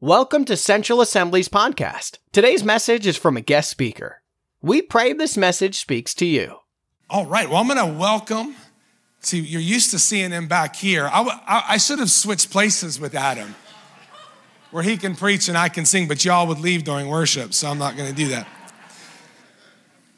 Welcome to Central Assembly's podcast. Today's message is from a guest speaker. We pray this message speaks to you. All right, well, I'm going to welcome. See, you're used to seeing him back here. I, I, I should have switched places with Adam, where he can preach and I can sing, but y'all would leave during worship, so I'm not going to do that.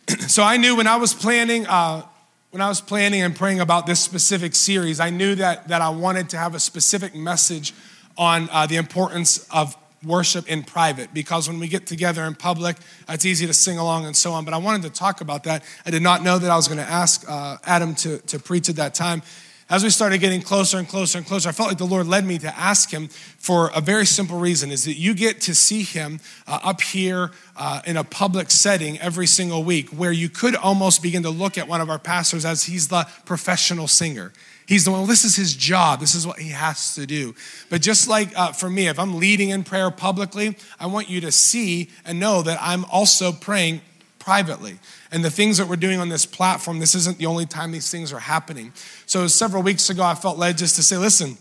so I knew when I was planning, uh, when I was planning and praying about this specific series, I knew that, that I wanted to have a specific message on uh, the importance of worship in private because when we get together in public, it's easy to sing along and so on. But I wanted to talk about that. I did not know that I was going to ask uh, Adam to, to preach at that time. As we started getting closer and closer and closer, I felt like the Lord led me to ask him for a very simple reason is that you get to see him uh, up here uh, in a public setting every single week where you could almost begin to look at one of our pastors as he's the professional singer. He's the one, well, this is his job. This is what he has to do. But just like uh, for me, if I'm leading in prayer publicly, I want you to see and know that I'm also praying privately. And the things that we're doing on this platform, this isn't the only time these things are happening. So several weeks ago, I felt led just to say, listen,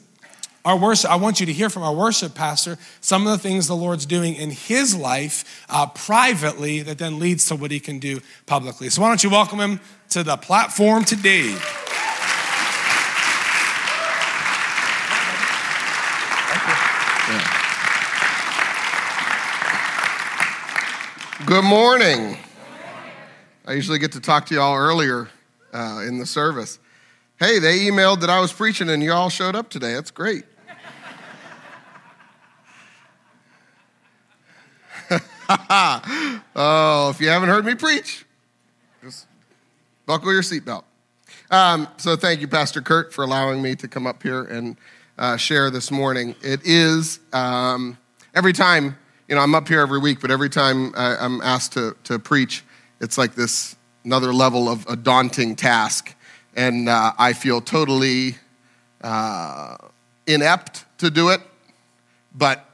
our worship, I want you to hear from our worship pastor some of the things the Lord's doing in his life uh, privately that then leads to what he can do publicly. So why don't you welcome him to the platform today? Good morning. I usually get to talk to y'all earlier uh, in the service. Hey, they emailed that I was preaching and y'all showed up today. That's great. oh, if you haven't heard me preach, just buckle your seatbelt. Um, so, thank you, Pastor Kurt, for allowing me to come up here and uh, share this morning. It is um, every time you know, I'm up here every week, but every time I'm asked to, to preach, it's like this another level of a daunting task. And uh, I feel totally uh, inept to do it. But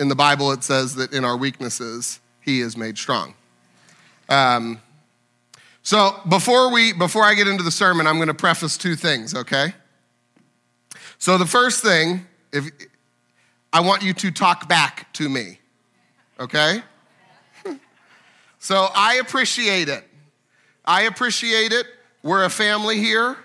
in the Bible, it says that in our weaknesses, He is made strong. Um, so before we before I get into the sermon, I'm going to preface two things, okay? So the first thing, if I want you to talk back to me okay? so I appreciate it. I appreciate it. We're a family here,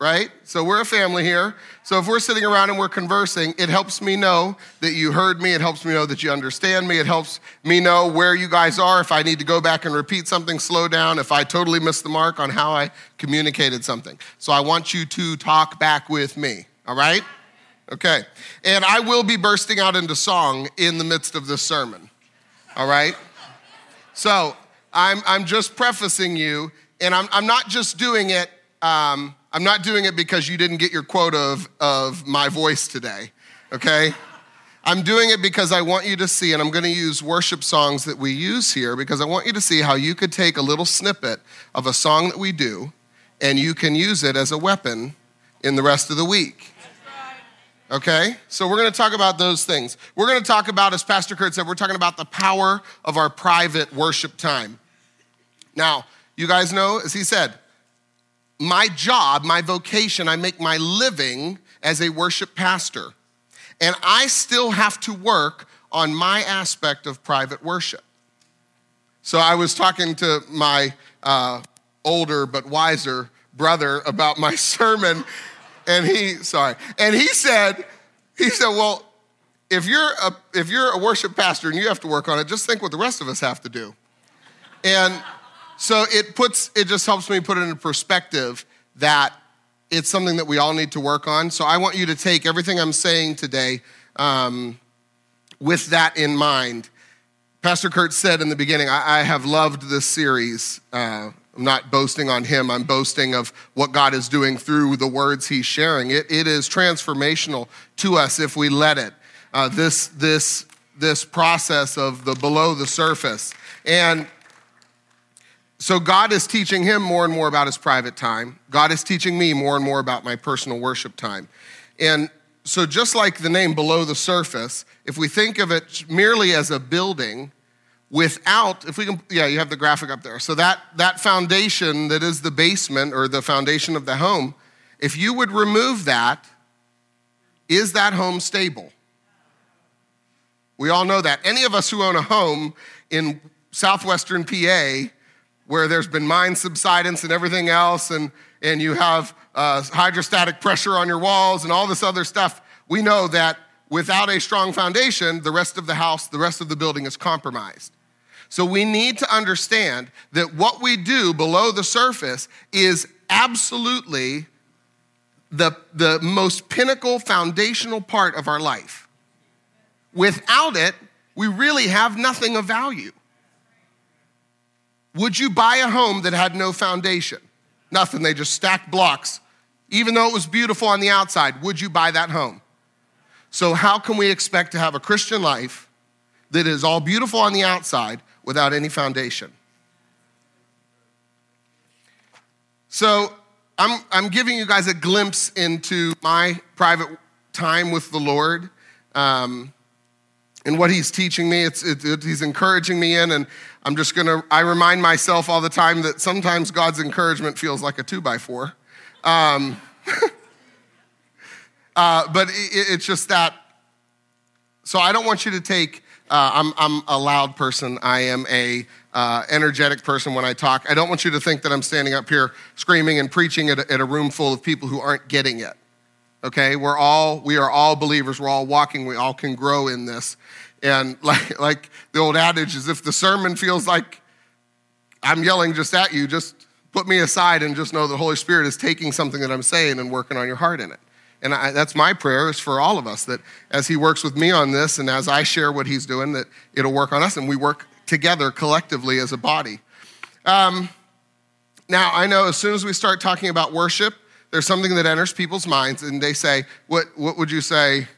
right? So we're a family here. So if we're sitting around and we're conversing, it helps me know that you heard me. It helps me know that you understand me. It helps me know where you guys are. If I need to go back and repeat something, slow down. If I totally missed the mark on how I communicated something. So I want you to talk back with me, all right? Okay. And I will be bursting out into song in the midst of this sermon. All right? So I'm, I'm just prefacing you, and I'm, I'm not just doing it, um, I'm not doing it because you didn't get your quota of, of my voice today, okay? I'm doing it because I want you to see, and I'm going to use worship songs that we use here because I want you to see how you could take a little snippet of a song that we do and you can use it as a weapon in the rest of the week. Okay? So we're to talk about those things. We're to talk about, as Pastor Kurt said, we're talking about the power of our private worship time. Now, you guys know, as he said, my job, my vocation, I make my living as a worship pastor. And I still have to work on my aspect of private worship. So I was talking to my uh, older but wiser brother about my sermon, and he, sorry, and he said, he said, well, if you're a, if you're a worship pastor and you have to work on it, just think what the rest of us have to do. And so it puts, it just helps me put it in perspective that it's something that we all need to work on. So I want you to take everything I'm saying today um, with that in mind. Pastor Kurt said in the beginning, I, I have loved this series. Uh, I'm not boasting on him, I'm boasting of what God is doing through the words he's sharing. It, it is transformational to us if we let it. Uh, this, this, this process of the below the surface. And so God is teaching him more and more about his private time. God is teaching me more and more about my personal worship time. And so, just like the name below the surface, if we think of it merely as a building, without if we can yeah you have the graphic up there so that that foundation that is the basement or the foundation of the home if you would remove that is that home stable We all know that. Any of us who own a home in southwestern PA where there's been mine subsidence and everything else, and, and you have uh, hydrostatic pressure on your walls and all this other stuff, we know that without a strong foundation, the rest of the house, the rest of the building is compromised. So we need to understand that what we do below the surface is absolutely the, the most pinnacle foundational part of our life. Without it, we really have nothing of value. Would you buy a home that had no foundation? Nothing, they just stacked blocks. Even though it was beautiful on the outside, would you buy that home? So, how can we expect to have a Christian life that is all beautiful on the outside without any foundation? So, I'm, I'm giving you guys a glimpse into my private time with the Lord um, and what He's teaching me. It's, it, it, he's encouraging me in, and I'm just gonna, I remind myself all the time that sometimes God's encouragement feels like a two by four. Um, uh, but it, it's just that, so I don't want you to take, uh, I'm, I'm a loud person. I am a uh, energetic person when I talk. I don't want you to think that I'm standing up here screaming and preaching at a, at a room full of people who aren't getting it. Okay, we're all we are all believers. We're all walking. We all can grow in this. And like like the old adage is, if the sermon feels like I'm yelling just at you, just put me aside and just know the Holy Spirit is taking something that I'm saying and working on your heart in it. And I, that's my prayer is for all of us that as He works with me on this and as I share what He's doing, that it'll work on us and we work together collectively as a body. Um, now, I know as soon as we start talking about worship, there's something that enters people's minds and they say, What, what would you say?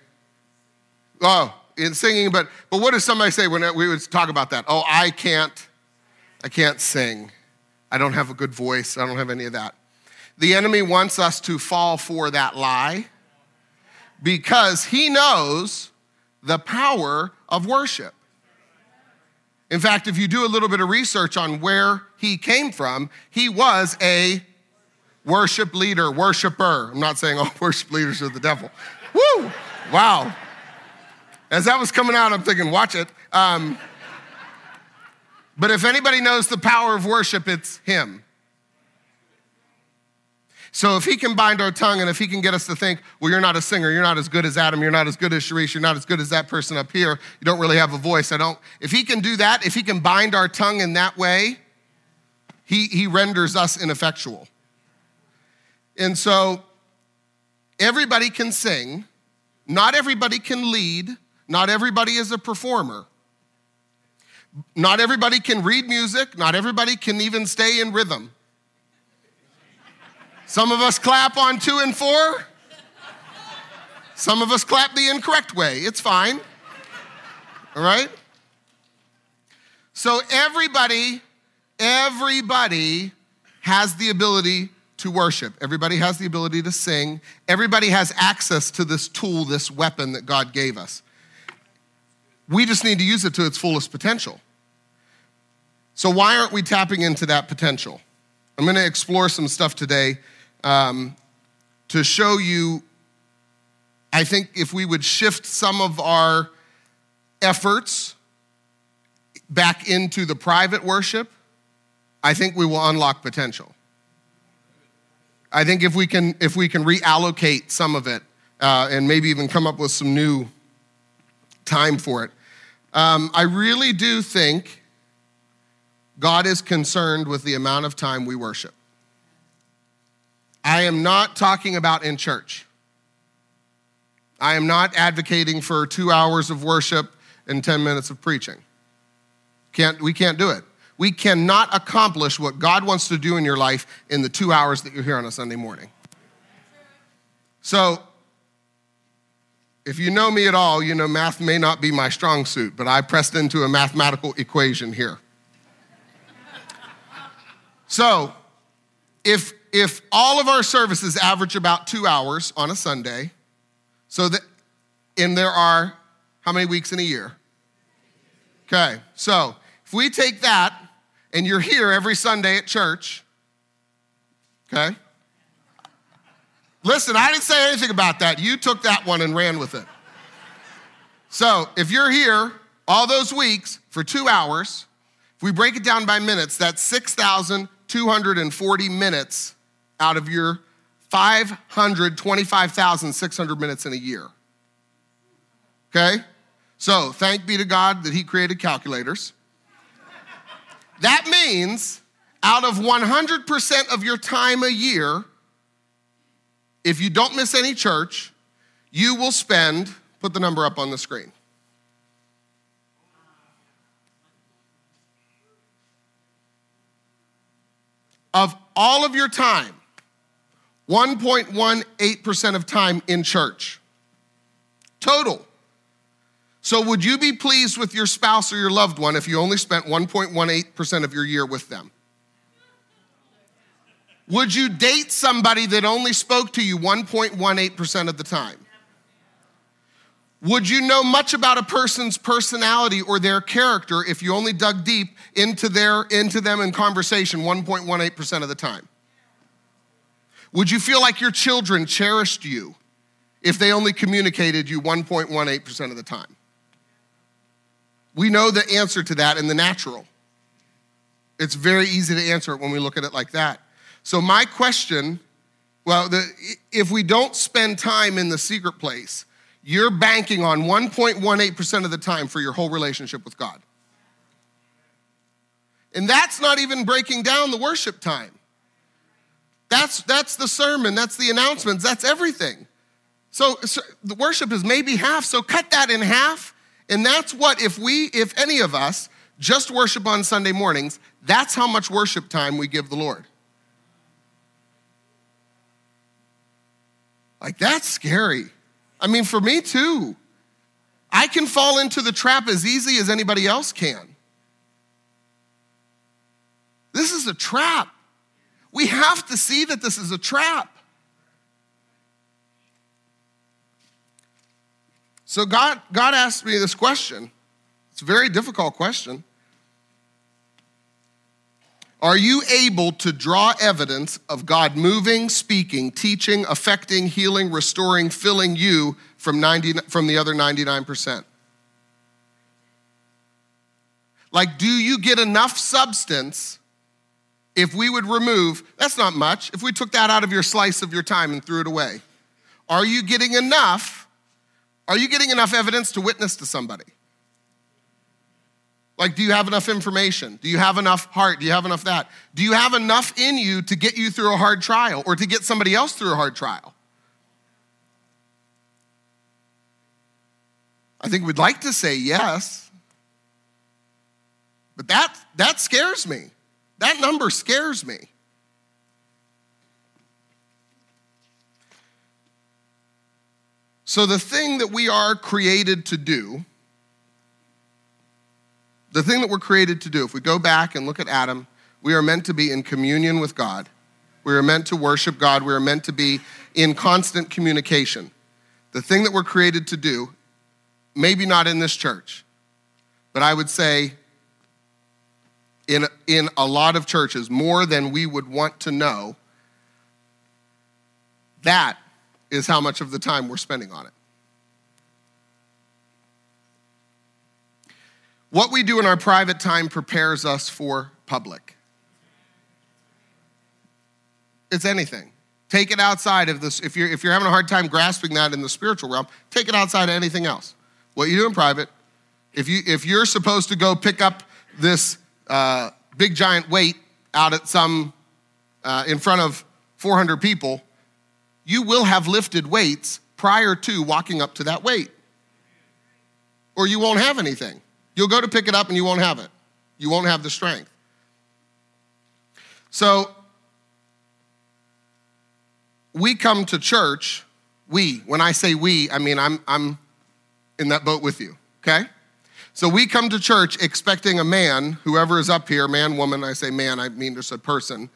Oh, in singing, but, but what does somebody say when we would talk about that? Oh, I can't, I can't sing. I don't have a good voice. I don't have any of that. The enemy wants us to fall for that lie because he knows the power of worship. In fact, if you do a little bit of research on where he came from, he was a worship leader, worshiper. I'm not saying all worship leaders are the devil. Woo! Wow. As that was coming out, I'm thinking, watch it. Um, but if anybody knows the power of worship, it's him. So if he can bind our tongue and if he can get us to think, well, you're not a singer, you're not as good as Adam, you're not as good as Sharice, you're not as good as that person up here, you don't really have a voice. I don't. If he can do that, if he can bind our tongue in that way, he, he renders us ineffectual. And so everybody can sing, not everybody can lead, not everybody is a performer. Not everybody can read music, not everybody can even stay in rhythm. Some of us clap on two and four. Some of us clap the incorrect way. It's fine. All right? So everybody, everybody has the ability to worship. Everybody has the ability to sing. Everybody has access to this tool, this weapon that God gave us. We just need to use it to its fullest potential. So, why aren't we tapping into that potential? I'm going to explore some stuff today um, to show you, I think if we would shift some of our efforts back into the private worship, I think we will unlock potential. I think if we can, if we can reallocate some of it uh, and maybe even come up with some new time for it, um, I really do think God is concerned with the amount of time we worship. I am not talking about in church. I am not advocating for two hours of worship and 10 minutes of preaching. Can't, we can't do it. We cannot accomplish what God wants to do in your life in the two hours that you're here on a Sunday morning. So, if you know me at all, you know math may not be my strong suit, but I pressed into a mathematical equation here. So, if if all of our services average about two hours on a Sunday, so that, and there are how many weeks in a year? Okay, so if we take that and you're here every Sunday at church, okay? Listen, I didn't say anything about that. You took that one and ran with it. So if you're here all those weeks for two hours, if we break it down by minutes, that's 6,240 minutes out of your 525,600 minutes in a year. Okay? So thank be to God that He created calculators. that means out of 100% of your time a year, if you don't miss any church, you will spend, put the number up on the screen. Of all of your time, 1.18% of time in church. Total. So, would you be pleased with your spouse or your loved one if you only spent 1.18% of your year with them? Would you date somebody that only spoke to you 1.18% of the time? Would you know much about a person's personality or their character if you only dug deep into, their, into them in conversation 1.18% of the time? Would you feel like your children cherished you if they only communicated you 1.18% of the time? We know the answer to that in the natural. It's very easy to answer it when we look at it like that. So, my question well, the, if we don't spend time in the secret place, you're banking on 1.18% of the time for your whole relationship with God. And that's not even breaking down the worship time. That's, that's the sermon, that's the announcements, that's everything. So, so the worship is maybe half, so cut that in half. And that's what, if we, if any of us just worship on Sunday mornings, that's how much worship time we give the Lord. Like, that's scary. I mean, for me too. I can fall into the trap as easy as anybody else can. This is a trap. We have to see that this is a trap. So God, God asked me this question. It's a very difficult question. Are you able to draw evidence of God moving, speaking, teaching, affecting, healing, restoring, filling you from, 90, from the other 99%? Like, do you get enough substance if we would remove, that's not much, if we took that out of your slice of your time and threw it away? Are you getting enough? Are you getting enough evidence to witness to somebody? Like, do you have enough information? Do you have enough heart? Do you have enough that? Do you have enough in you to get you through a hard trial or to get somebody else through a hard trial? I think we'd like to say yes. But that, that scares me. That number scares me. So, the thing that we are created to do the thing that we're created to do, if we go back and look at Adam, we are meant to be in communion with God. We are meant to worship God. We are meant to be in constant communication. The thing that we're created to do, maybe not in this church, but I would say in, in a lot of churches, more than we would want to know, that is how much of the time we're spending on it. What we do in our private time prepares us for public. It's anything. Take it outside of this. If you're, if you're having a hard time grasping that in the spiritual realm, take it outside of anything else. What you do in private, if, you, if you're supposed to go pick up this uh, big giant weight out at some, uh, in front of 400 people, you will have lifted weights prior to walking up to that weight. Or you won't have anything. You'll go to pick it up and you won't have it. You won't have the strength. So, we come to church, we, when I say we, I mean I'm, I'm in that boat with you, okay? So we come to church expecting a man, whoever is up here, man, woman, I say man, I mean just a person,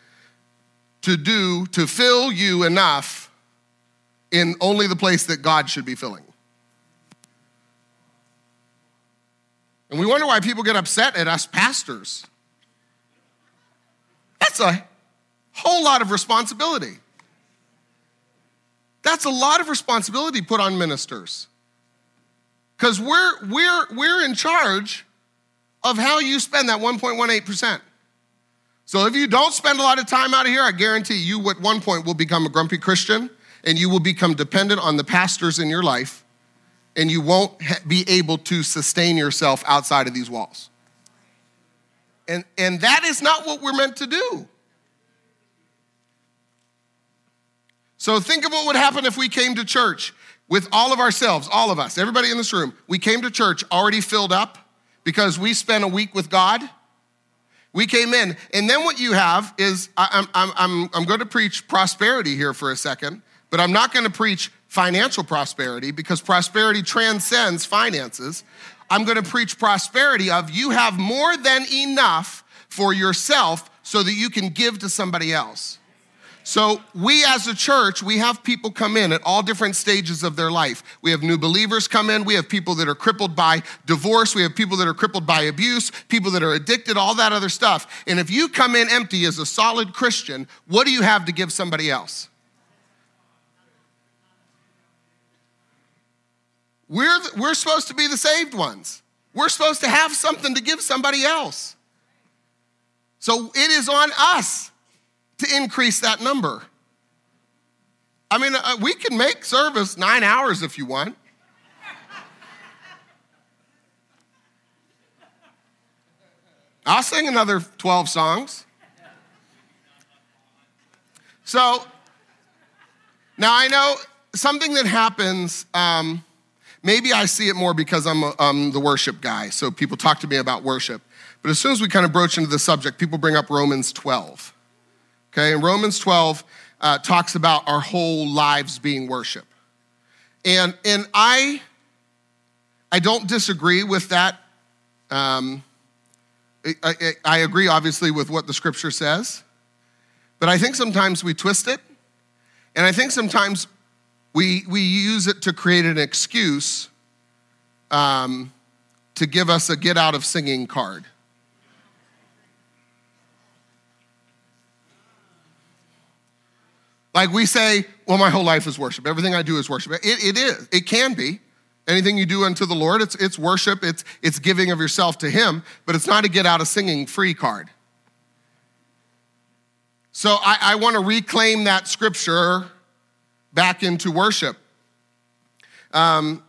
to do, to fill you enough in only the place that God should be filling. And we wonder why people get upset at us pastors. That's a whole lot of responsibility. That's a lot of responsibility put on ministers. Because we're, we're, we're in charge of how you spend that 1.18%. So if you don't spend a lot of time out of here, I guarantee you at one point will become a grumpy Christian and you will become dependent on the pastors in your life and you won't be able to sustain yourself outside of these walls. And, and that is not what we're meant to do. So think of what would happen if we came to church with all of ourselves, all of us, everybody in this room. We came to church already filled up because we spent a week with God. We came in, and then what you have is I'm, I'm, I'm, I'm going to preach prosperity here for a second, but I'm not going to preach financial prosperity because prosperity transcends finances. I'm going to preach prosperity of you have more than enough for yourself so that you can give to somebody else. So, we as a church, we have people come in at all different stages of their life. We have new believers come in. We have people that are crippled by divorce. We have people that are crippled by abuse, people that are addicted, all that other stuff. And if you come in empty as a solid Christian, what do you have to give somebody else? We're, we're supposed to be the saved ones. We're supposed to have something to give somebody else. So it is on us to increase that number. I mean, uh, we can make service nine hours if you want. I'll sing another 12 songs. So, now I know something that happens, um, maybe I see it more because I'm, a, I'm the worship guy, so people talk to me about worship. But as soon as we kind of broach into the subject, people bring up Romans 12. Okay, and Romans 12 uh, talks about our whole lives being worship. And, and I, I don't disagree with that. Um, I, I, I agree, obviously, with what the scripture says, but I think sometimes we twist it, and I think sometimes we, we use it to create an excuse um, to give us a get out of singing card. Like we say, well, my whole life is worship. Everything I do is worship. It, it is. It can be. Anything you do unto the Lord, it's, it's worship, it's, it's giving of yourself to Him, but it's not a get out of singing free card. So I, I want to reclaim that scripture back into worship. Um,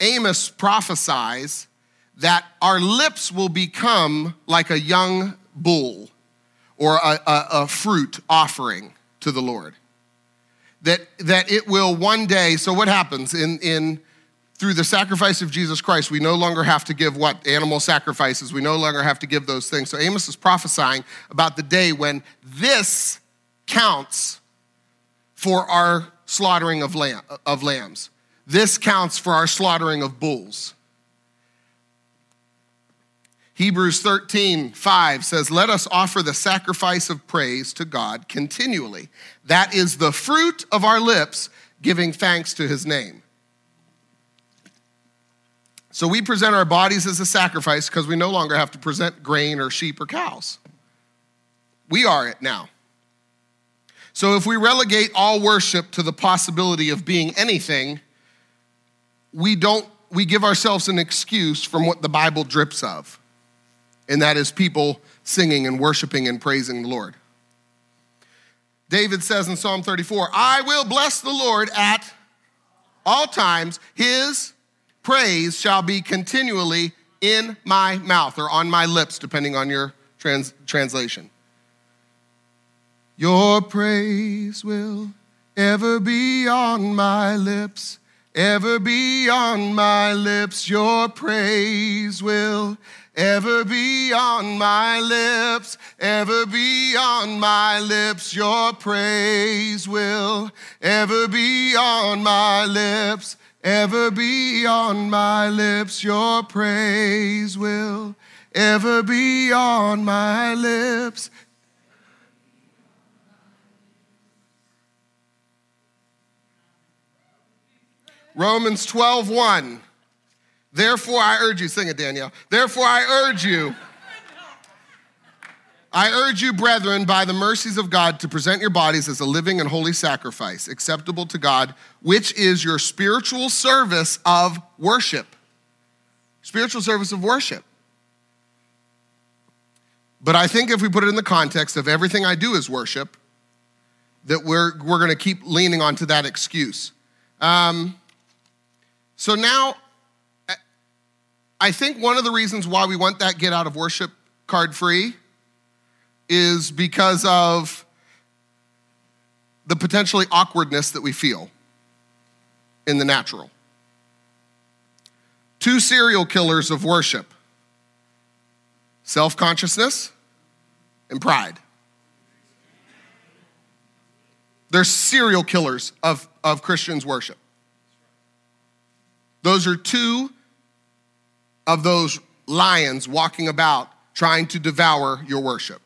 Amos prophesies that our lips will become like a young bull or a, a, a fruit offering to the Lord. That, that it will one day, so what happens in, in through the sacrifice of Jesus Christ, we no longer have to give what? Animal sacrifices. We no longer have to give those things. So Amos is prophesying about the day when this counts for our slaughtering of, lamb, of lambs. This counts for our slaughtering of bulls. Hebrews 13, 5 says, Let us offer the sacrifice of praise to God continually. That is the fruit of our lips, giving thanks to his name. So we present our bodies as a sacrifice because we no longer have to present grain or sheep or cows. We are it now. So if we relegate all worship to the possibility of being anything, we don't we give ourselves an excuse from what the Bible drips of and that is people singing and worshiping and praising the Lord. David says in Psalm 34, I will bless the Lord at all times. His praise shall be continually in my mouth or on my lips, depending on your trans- translation. Your praise will ever be on my lips, ever be on my lips. Your praise will ever be on my lips, ever be on my lips. Your praise will ever be on my lips, ever be on my lips. Your praise will ever be on my lips. Romans 12, 1. Therefore, I urge you, sing it, Danielle. Therefore, I urge you. I urge you, brethren, by the mercies of God, to present your bodies as a living and holy sacrifice, acceptable to God, which is your spiritual service of worship. Spiritual service of worship. But I think if we put it in the context of everything I do is worship, that we're, we're going to keep leaning onto that excuse. Um, so now, I think one of the reasons why we want that get out of worship card free is because of the potentially awkwardness that we feel in the natural. Two serial killers of worship self consciousness and pride. They're serial killers of, of Christians' worship. Those are two of those lions walking about trying to devour your worship.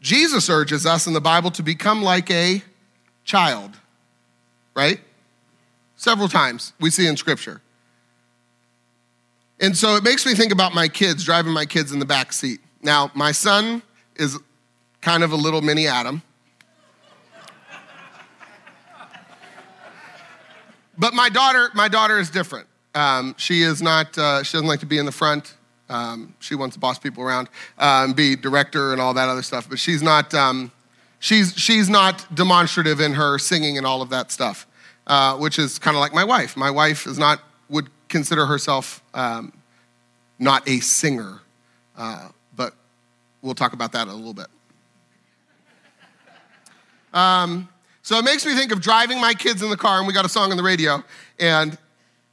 Jesus urges us in the Bible to become like a child, right? Several times we see in Scripture. And so it makes me think about my kids, driving my kids in the back seat. Now, my son is kind of a little mini Adam. But my daughter, my daughter is different. Um, she is not. Uh, she doesn't like to be in the front. Um, she wants to boss people around, um, be director and all that other stuff. But she's not. Um, she's she's not demonstrative in her singing and all of that stuff, uh, which is kind of like my wife. My wife is not would consider herself um, not a singer, uh, but we'll talk about that a little bit. Um, so it makes me think of driving my kids in the car, and we got a song on the radio, and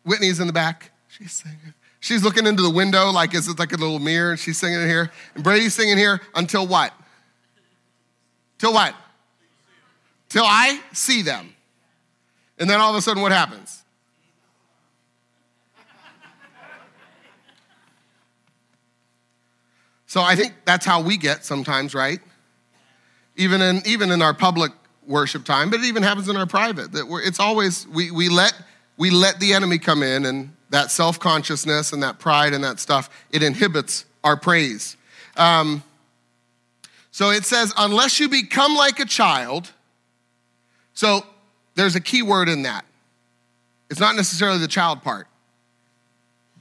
Whitney's in the back. She's singing. She's looking into the window like it's like a little mirror, and she's singing here. And Brady's singing here until what? Till what? Till I see them. And then all of a sudden, what happens? So I think that's how we get sometimes, right? Even in even in our public worship time, but it even happens in our private. That it's always we we let we let the enemy come in and that self consciousness and that pride and that stuff, it inhibits our praise. Um, so it says, unless you become like a child, so there's a key word in that. It's not necessarily the child part.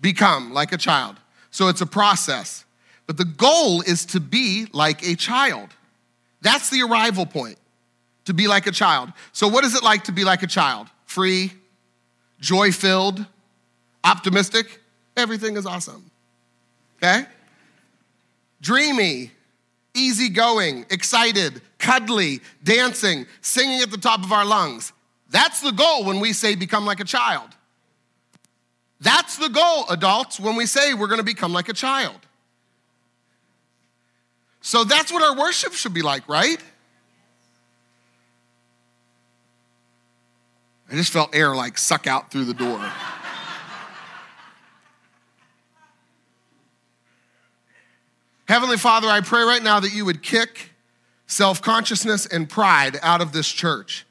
Become like a child. So it's a process. But the goal is to be like a child. That's the arrival point, to be like a child. So, what is it like to be like a child? Free, joy filled, optimistic, everything is awesome. Okay? Dreamy, easygoing, excited, cuddly, dancing, singing at the top of our lungs. That's the goal when we say become like a child. That's the goal, adults, when we say we're gonna become like a child. So that's what our worship should be like, right? I just felt air like suck out through the door. Heavenly Father, I pray right now that you would kick self consciousness and pride out of this church.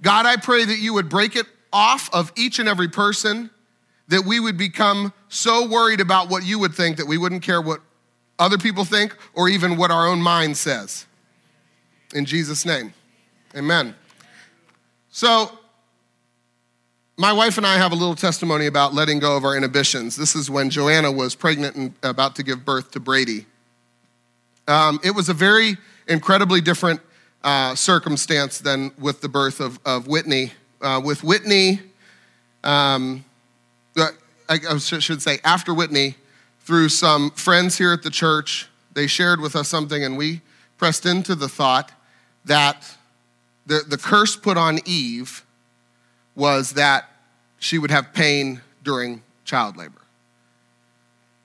God, I pray that you would break it off of each and every person, that we would become so worried about what you would think that we wouldn't care what other people think or even what our own mind says. In Jesus' name, amen. So, my wife and I have a little testimony about letting go of our inhibitions. This is when Joanna was pregnant and about to give birth to Brady. Um, it was a very incredibly different uh, circumstance than with the birth of, of Whitney. Uh, with Whitney, um, uh, I, I should say, after Whitney, through some friends here at the church, they shared with us something, and we pressed into the thought that the, the curse put on Eve was that she would have pain during child labor.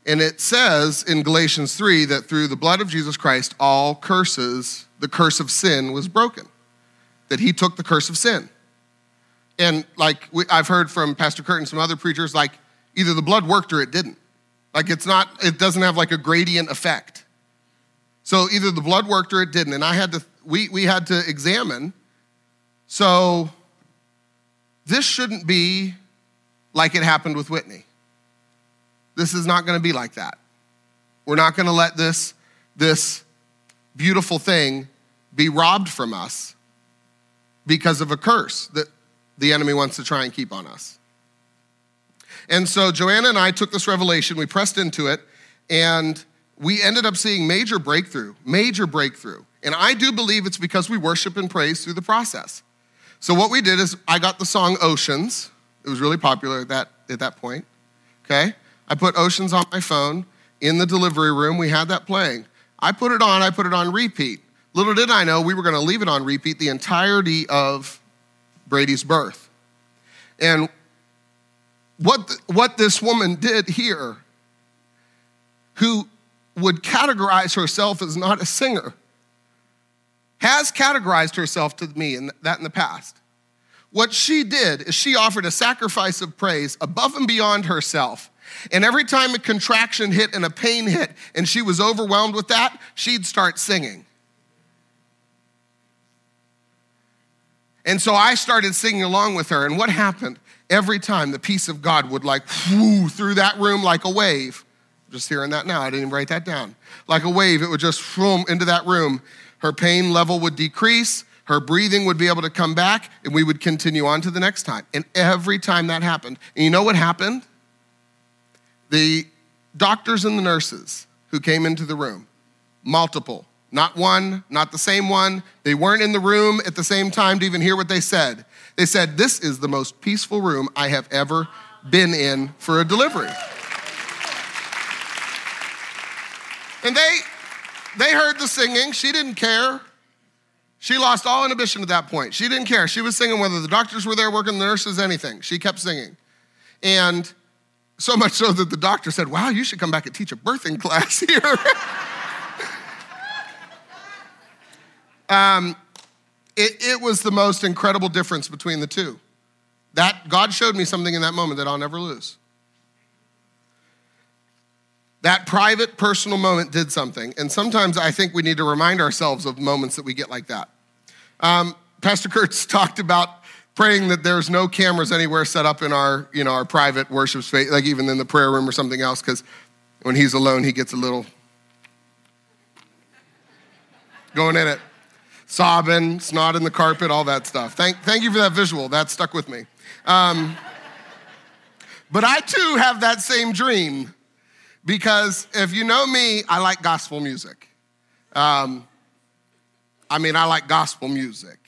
And it says in Galatians 3 that through the blood of Jesus Christ, all curses, the curse of sin was broken, that he took the curse of sin. And like we, I've heard from Pastor Kurt and some other preachers, like either the blood worked or it didn't. Like it's not, it doesn't have like a gradient effect. So either the blood worked or it didn't. And I had to, we, we had to examine. So this shouldn't be like it happened with Whitney. This is not going to be like that. We're not going to let this, this beautiful thing be robbed from us because of a curse that the enemy wants to try and keep on us. And so Joanna and I took this revelation, we pressed into it, and we ended up seeing major breakthrough, major breakthrough. And I do believe it's because we worship and praise through the process. So what we did is I got the song Oceans. It was really popular at that, at that point. Okay? I put Oceans on my phone in the delivery room. We had that playing. I put it on, I put it on repeat. Little did I know we were going to leave it on repeat the entirety of Brady's birth. And what, what this woman did here, who would categorize herself as not a singer, has categorized herself to me in that in the past. What she did is she offered a sacrifice of praise above and beyond herself. And every time a contraction hit and a pain hit and she was overwhelmed with that, she'd start singing. And so I started singing along with her. And what happened? Every time the peace of God would like whoo through that room like a wave. Just hearing that now. I didn't even write that down. Like a wave, it would just boom into that room. Her pain level would decrease, her breathing would be able to come back, and we would continue on to the next time. And every time that happened, and you know what happened? The doctors and the nurses who came into the room, multiple, not one, not the same one. They weren't in the room at the same time to even hear what they said. They said, This is the most peaceful room I have ever been in for a delivery. And they, they heard the singing. She didn't care. She lost all inhibition at that point. She didn't care. She was singing whether the doctors were there working, the nurses, anything. She kept singing. And so much so that the doctor said, Wow, you should come back and teach a birthing class here. um, it, it was the most incredible difference between the two. That God showed me something in that moment that I'll never lose. That private, personal moment did something. And sometimes I think we need to remind ourselves of moments that we get like that. Um, Pastor Kurtz talked about praying that there's no cameras anywhere set up in our, you know, our private worship space, like even in the prayer room or something else, because when he's alone, he gets a little going in it, sobbing, snot in the carpet, all that stuff. Thank, thank you for that visual. That stuck with me. Um, but I too have that same dream because if you know me, I like gospel music. Um, I mean, I like gospel music.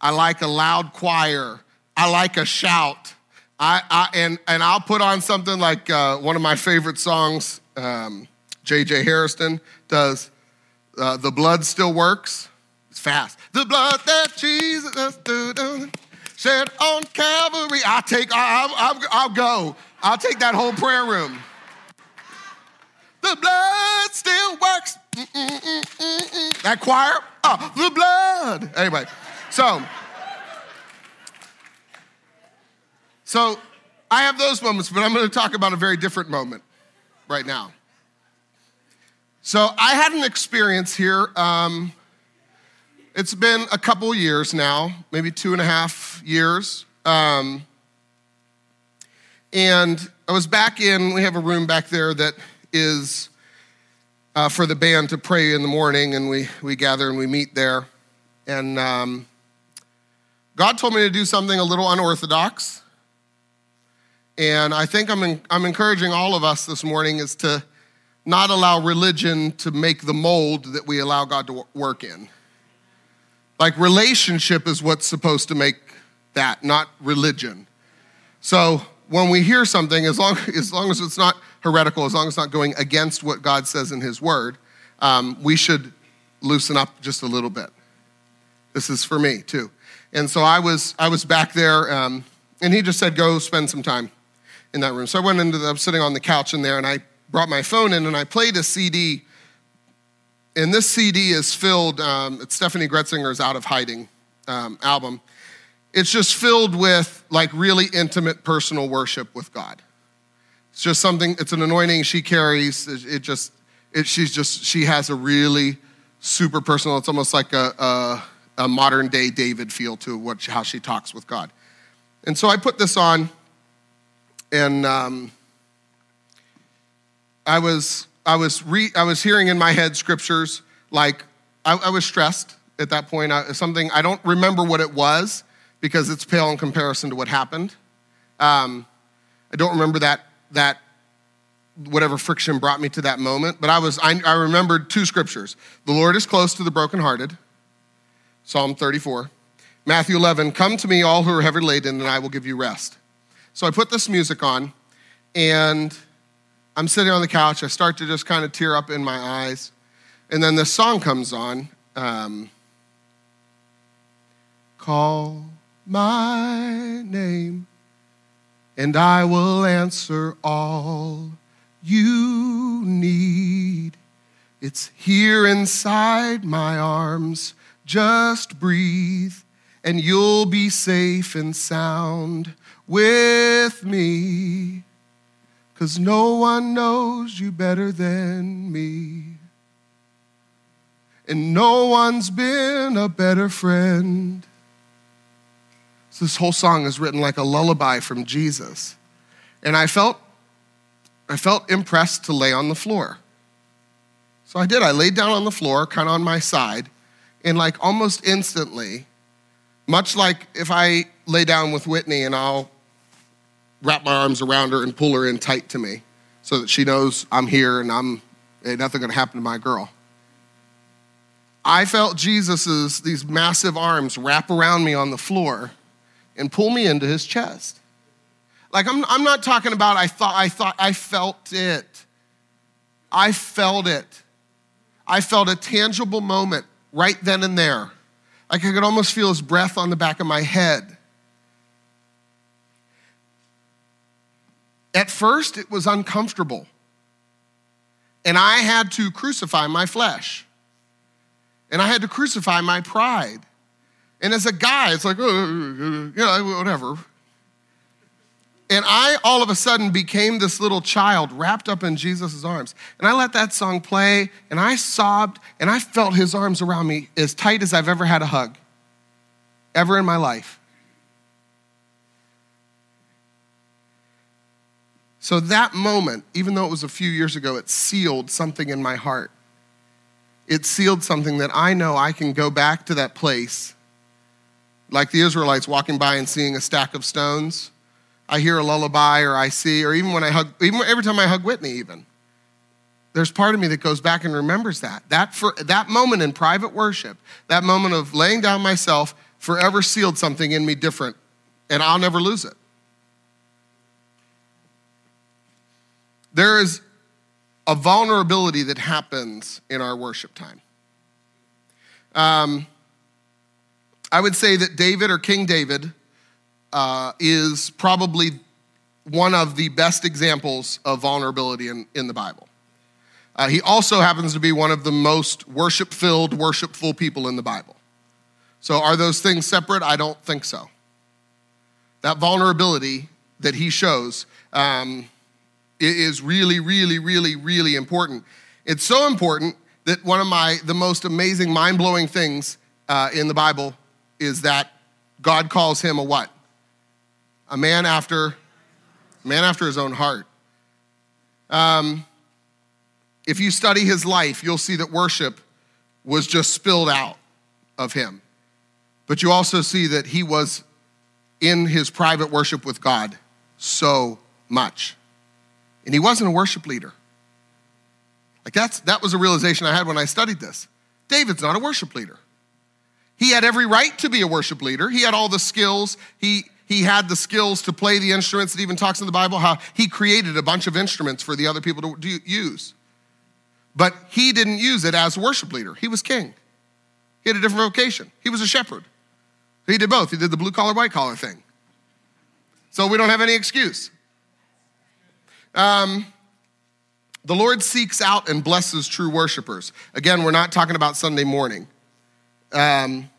I like a loud choir. I like a shout. I, I and, and I'll put on something like uh, one of my favorite songs, um, J.J. Hairston does, uh, The Blood Still Works. It's fast. The blood that Jesus shed on Calvary. I'll take, I'll, I'll, I'll go. I'll take that whole prayer room. The blood still works. That choir, oh, the blood. Anyway, so, so I have those moments, but I'm going to talk about a very different moment right now. So I had an experience here. Um, it's been a couple years now, maybe two and a half years. Um, and I was back in, we have a room back there that is uh, for the band to pray in the morning, and we, we gather and we meet there. And um, God told me to do something a little unorthodox. And I think I'm, in, I'm encouraging all of us this morning is to not allow religion to make the mold that we allow God to work in. Like relationship is what's supposed to make that, not religion. So when we hear something, as long, as long as it's not heretical, as long as it's not going against what God says in His Word, um, we should loosen up just a little bit. This is for me too. And so I was, I was back there, um, and he just said, "Go spend some time in that room." So I went into the, I was sitting on the couch in there, and I brought my phone in, and I played a CD. And this CD is filled. Um, it's Steffany Gretzinger's "Out of Hiding" um, album. It's just filled with like really intimate, personal worship with God. It's just something, it's an anointing she carries. It just, it, she's just, she has a really super personal, it's almost like a, a, a modern day David feel to what, how she talks with God. And so I put this on, and um, I was I was, re, I was hearing in my head scriptures like I, I was stressed at that point. I, something I don't remember what it was because it's pale in comparison to what happened. Um, I don't remember that that whatever friction brought me to that moment, but I was I, I remembered two scriptures. The Lord is close to the brokenhearted, Psalm 34. Matthew 11, come to me all who are heavy laden and I will give you rest. So I put this music on and I'm sitting on the couch. I start to just kind of tear up in my eyes. And then this song comes on. Um, Call my name, and I will answer all you need. It's here inside my arms. Just breathe, and you'll be safe and sound with me. Cause no one knows you better than me. And no one's been a better friend. So this whole song is written like a lullaby from Jesus. And I felt I felt impressed to lay on the floor. So I did. I laid down on the floor, kind of on my side, and like almost instantly, much like if I lay down with Whitney and I'll wrap my arms around her and pull her in tight to me so that she knows I'm here and I'm ain't nothing gonna happen to my girl. I felt Jesus's these massive arms wrap around me on the floor and pull me into his chest. Like I'm, I'm not talking about I thought I thought I felt it. I felt it. I felt a tangible moment right then and there. Like I could almost feel his breath on the back of my head. At first, it was uncomfortable. And I had to crucify my flesh. And I had to crucify my pride. And as a guy, it's like, oh, you know, whatever. And I all of a sudden became this little child wrapped up in Jesus' arms. And I let that song play, and I sobbed, and I felt his arms around me as tight as I've ever had a hug, ever in my life. So that moment, even though it was a few years ago, it sealed something in my heart. It sealed something that I know I can go back to that place like the Israelites walking by and seeing a stack of stones. I hear a lullaby or I see, or even when I hug, even every time I hug Whitney, even. There's part of me that goes back and remembers that. That, for, that moment in private worship, that moment of laying down myself, forever sealed something in me different, and I'll never lose it. There is a vulnerability that happens in our worship time. Um, I would say that David or King David uh, is probably one of the best examples of vulnerability in, in the Bible. Uh, he also happens to be one of the most worship filled, worshipful people in the Bible. So, are those things separate? I don't think so. That vulnerability that he shows um, is really, really, really, really important. It's so important that one of my the most amazing, mind blowing things uh, in the Bible is that God calls him a what? A man after, man after his own heart. Um, if you study his life, you'll see that worship was just spilled out of him. But you also see that he was in his private worship with God so much. And he wasn't a worship leader. Like that's that was a realization I had when I studied this. David's not a worship leader. He had every right to be a worship leader. He had all the skills. He, he had the skills to play the instruments. It even talks in the Bible how he created a bunch of instruments for the other people to do, use. But he didn't use it as worship leader. He was king. He had a different vocation. He was a shepherd. He did both. He did the blue collar, white collar thing. So we don't have any excuse. Um, the Lord seeks out and blesses true worshipers. Again, we're not talking about Sunday morning um,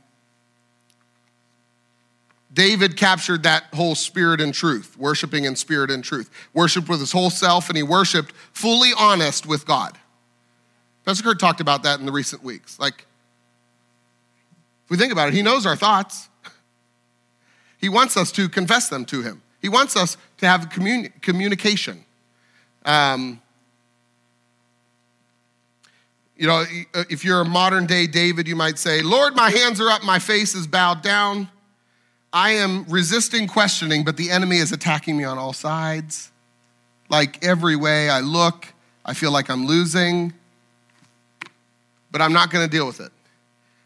David captured that whole spirit and truth, worshiping in spirit and truth. Worshiped with his whole self, and he worshiped fully honest with God. Pastor Kurt talked about that in the recent weeks. Like, if we think about it, he knows our thoughts. He wants us to confess them to him. He wants us to have communi- communication. Um, You know, if you're a modern day David, you might say, Lord, my hands are up, my face is bowed down. I am resisting questioning, but the enemy is attacking me on all sides. Like every way I look, I feel like I'm losing, but I'm not going to deal with it.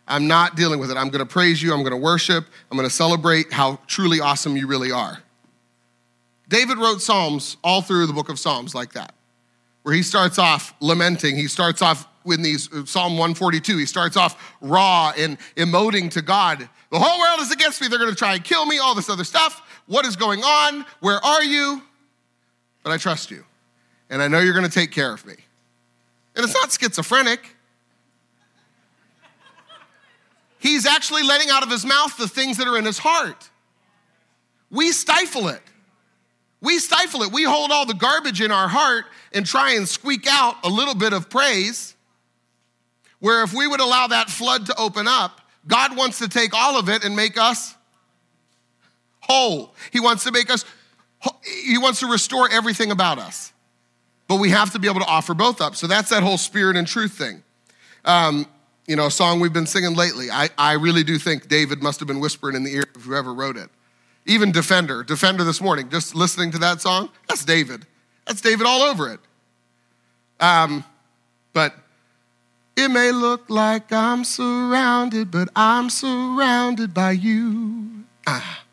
I'm not dealing with it. I'm going to praise you. I'm going to worship. I'm going to celebrate how truly awesome you really are. David wrote Psalms all through the book of Psalms like that, where he starts off lamenting. He starts off with these, Psalm 142, he starts off raw and emoting to God. The whole world is against me. They're going to try and kill me, all this other stuff. What is going on? Where are you? But I trust you. And I know you're going to take care of me. And it's not schizophrenic. He's actually letting out of his mouth the things that are in his heart. We stifle it. We stifle it. We hold all the garbage in our heart and try and squeak out a little bit of praise. Where if we would allow that flood to open up, God wants to take all of it and make us whole. He wants to make us, He wants to restore everything about us. But we have to be able to offer both up. So that's that whole spirit and truth thing. Um, you know, a song we've been singing lately. I, I really do think David must have been whispering in the ear of whoever wrote it. Even Defender, Defender this morning, just listening to that song, that's David. That's David all over it. Um, but it may look like I'm surrounded, but I'm surrounded by you. Ah.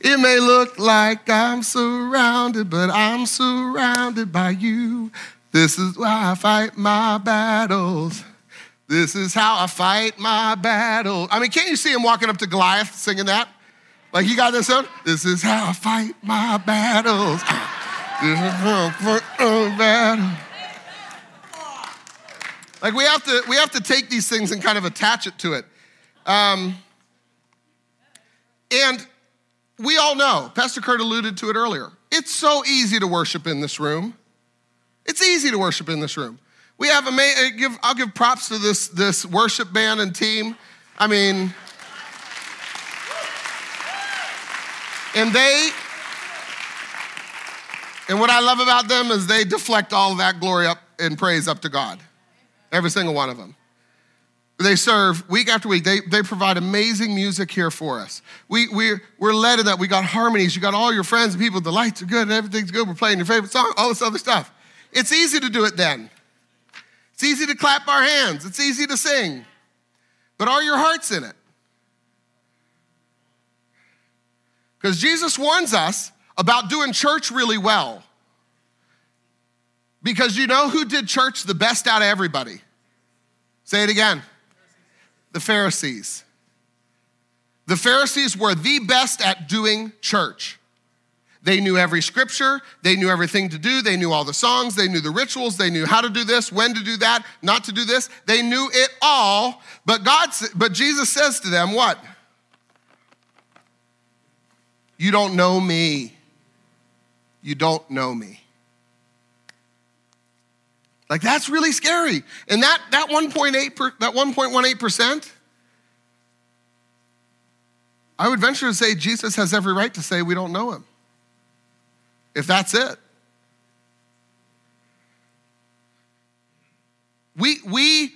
It may look like I'm surrounded, but I'm surrounded by you. This is why I fight my battles. This is how I fight my battles. I mean, can't you see him walking up to Goliath singing that? Like he got this up. This is how I fight my battles. This is how I fight my battles. Like we have to we have to take these things and kind of attach it to it. Um, and we all know, Pastor Kurt alluded to it earlier. It's so easy to worship in this room. It's easy to worship in this room. We have a uh, give I'll give props to this this worship band and team. I mean, and they and what I love about them is they deflect all of that glory up and praise up to God. Every single one of them. They serve week after week. They, they provide amazing music here for us. We, we're, we're led in that. We got harmonies. You got all your friends and people. The lights are good and everything's good. We're playing your favorite song, all this other stuff. It's easy to do it then. It's easy to clap our hands. It's easy to sing. But are your hearts in it? Because Jesus warns us about doing church really well. Because you know who did church the best out of everybody? Say it again the Pharisees. The Pharisees were the best at doing church. They knew every scripture, they knew everything to do, they knew all the songs, they knew the rituals, they knew how to do this, when to do that, not to do this. They knew it all, but God but Jesus says to them, what? You don't know me. You don't know me. Like that's really scary. And that that 1.8 per, that 1.18%, I would venture to say Jesus has every right to say we don't know him. If that's it. We we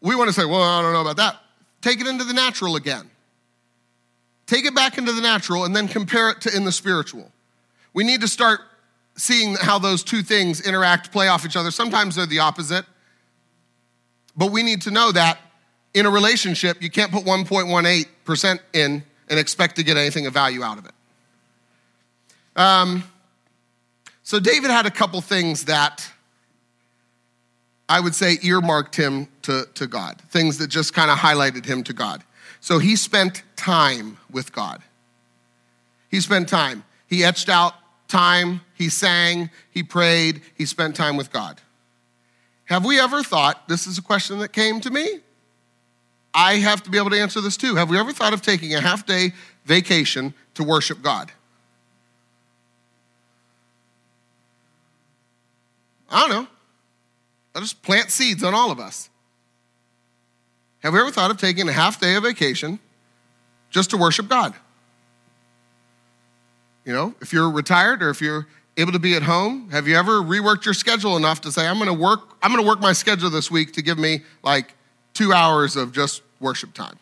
we want to say, well, I don't know about that. Take it into the natural again. Take it back into the natural and then compare it to in the spiritual. We need to start seeing how those two things interact, play off each other. Sometimes they're the opposite. But we need to know that in a relationship, you can't put 1.18% in and expect to get anything of value out of it. Um, so David had a couple things that I would say earmarked him to, to God, things that just kind of highlighted him to God. So he spent time with God. He spent time. He etched out time, he sang, he prayed, he spent time with God. Have we ever thought, this is a question that came to me? I have to be able to answer this too. Have we ever thought of taking a half day vacation to worship God? I don't know. I'll just plant seeds on all of us. Have we ever thought of taking a half day of vacation just to worship God? You know, if you're retired or if you're able to be at home? Have you ever reworked your schedule enough to say, I'm gonna work, I'm gonna work my schedule this week to give me like two hours of just worship time?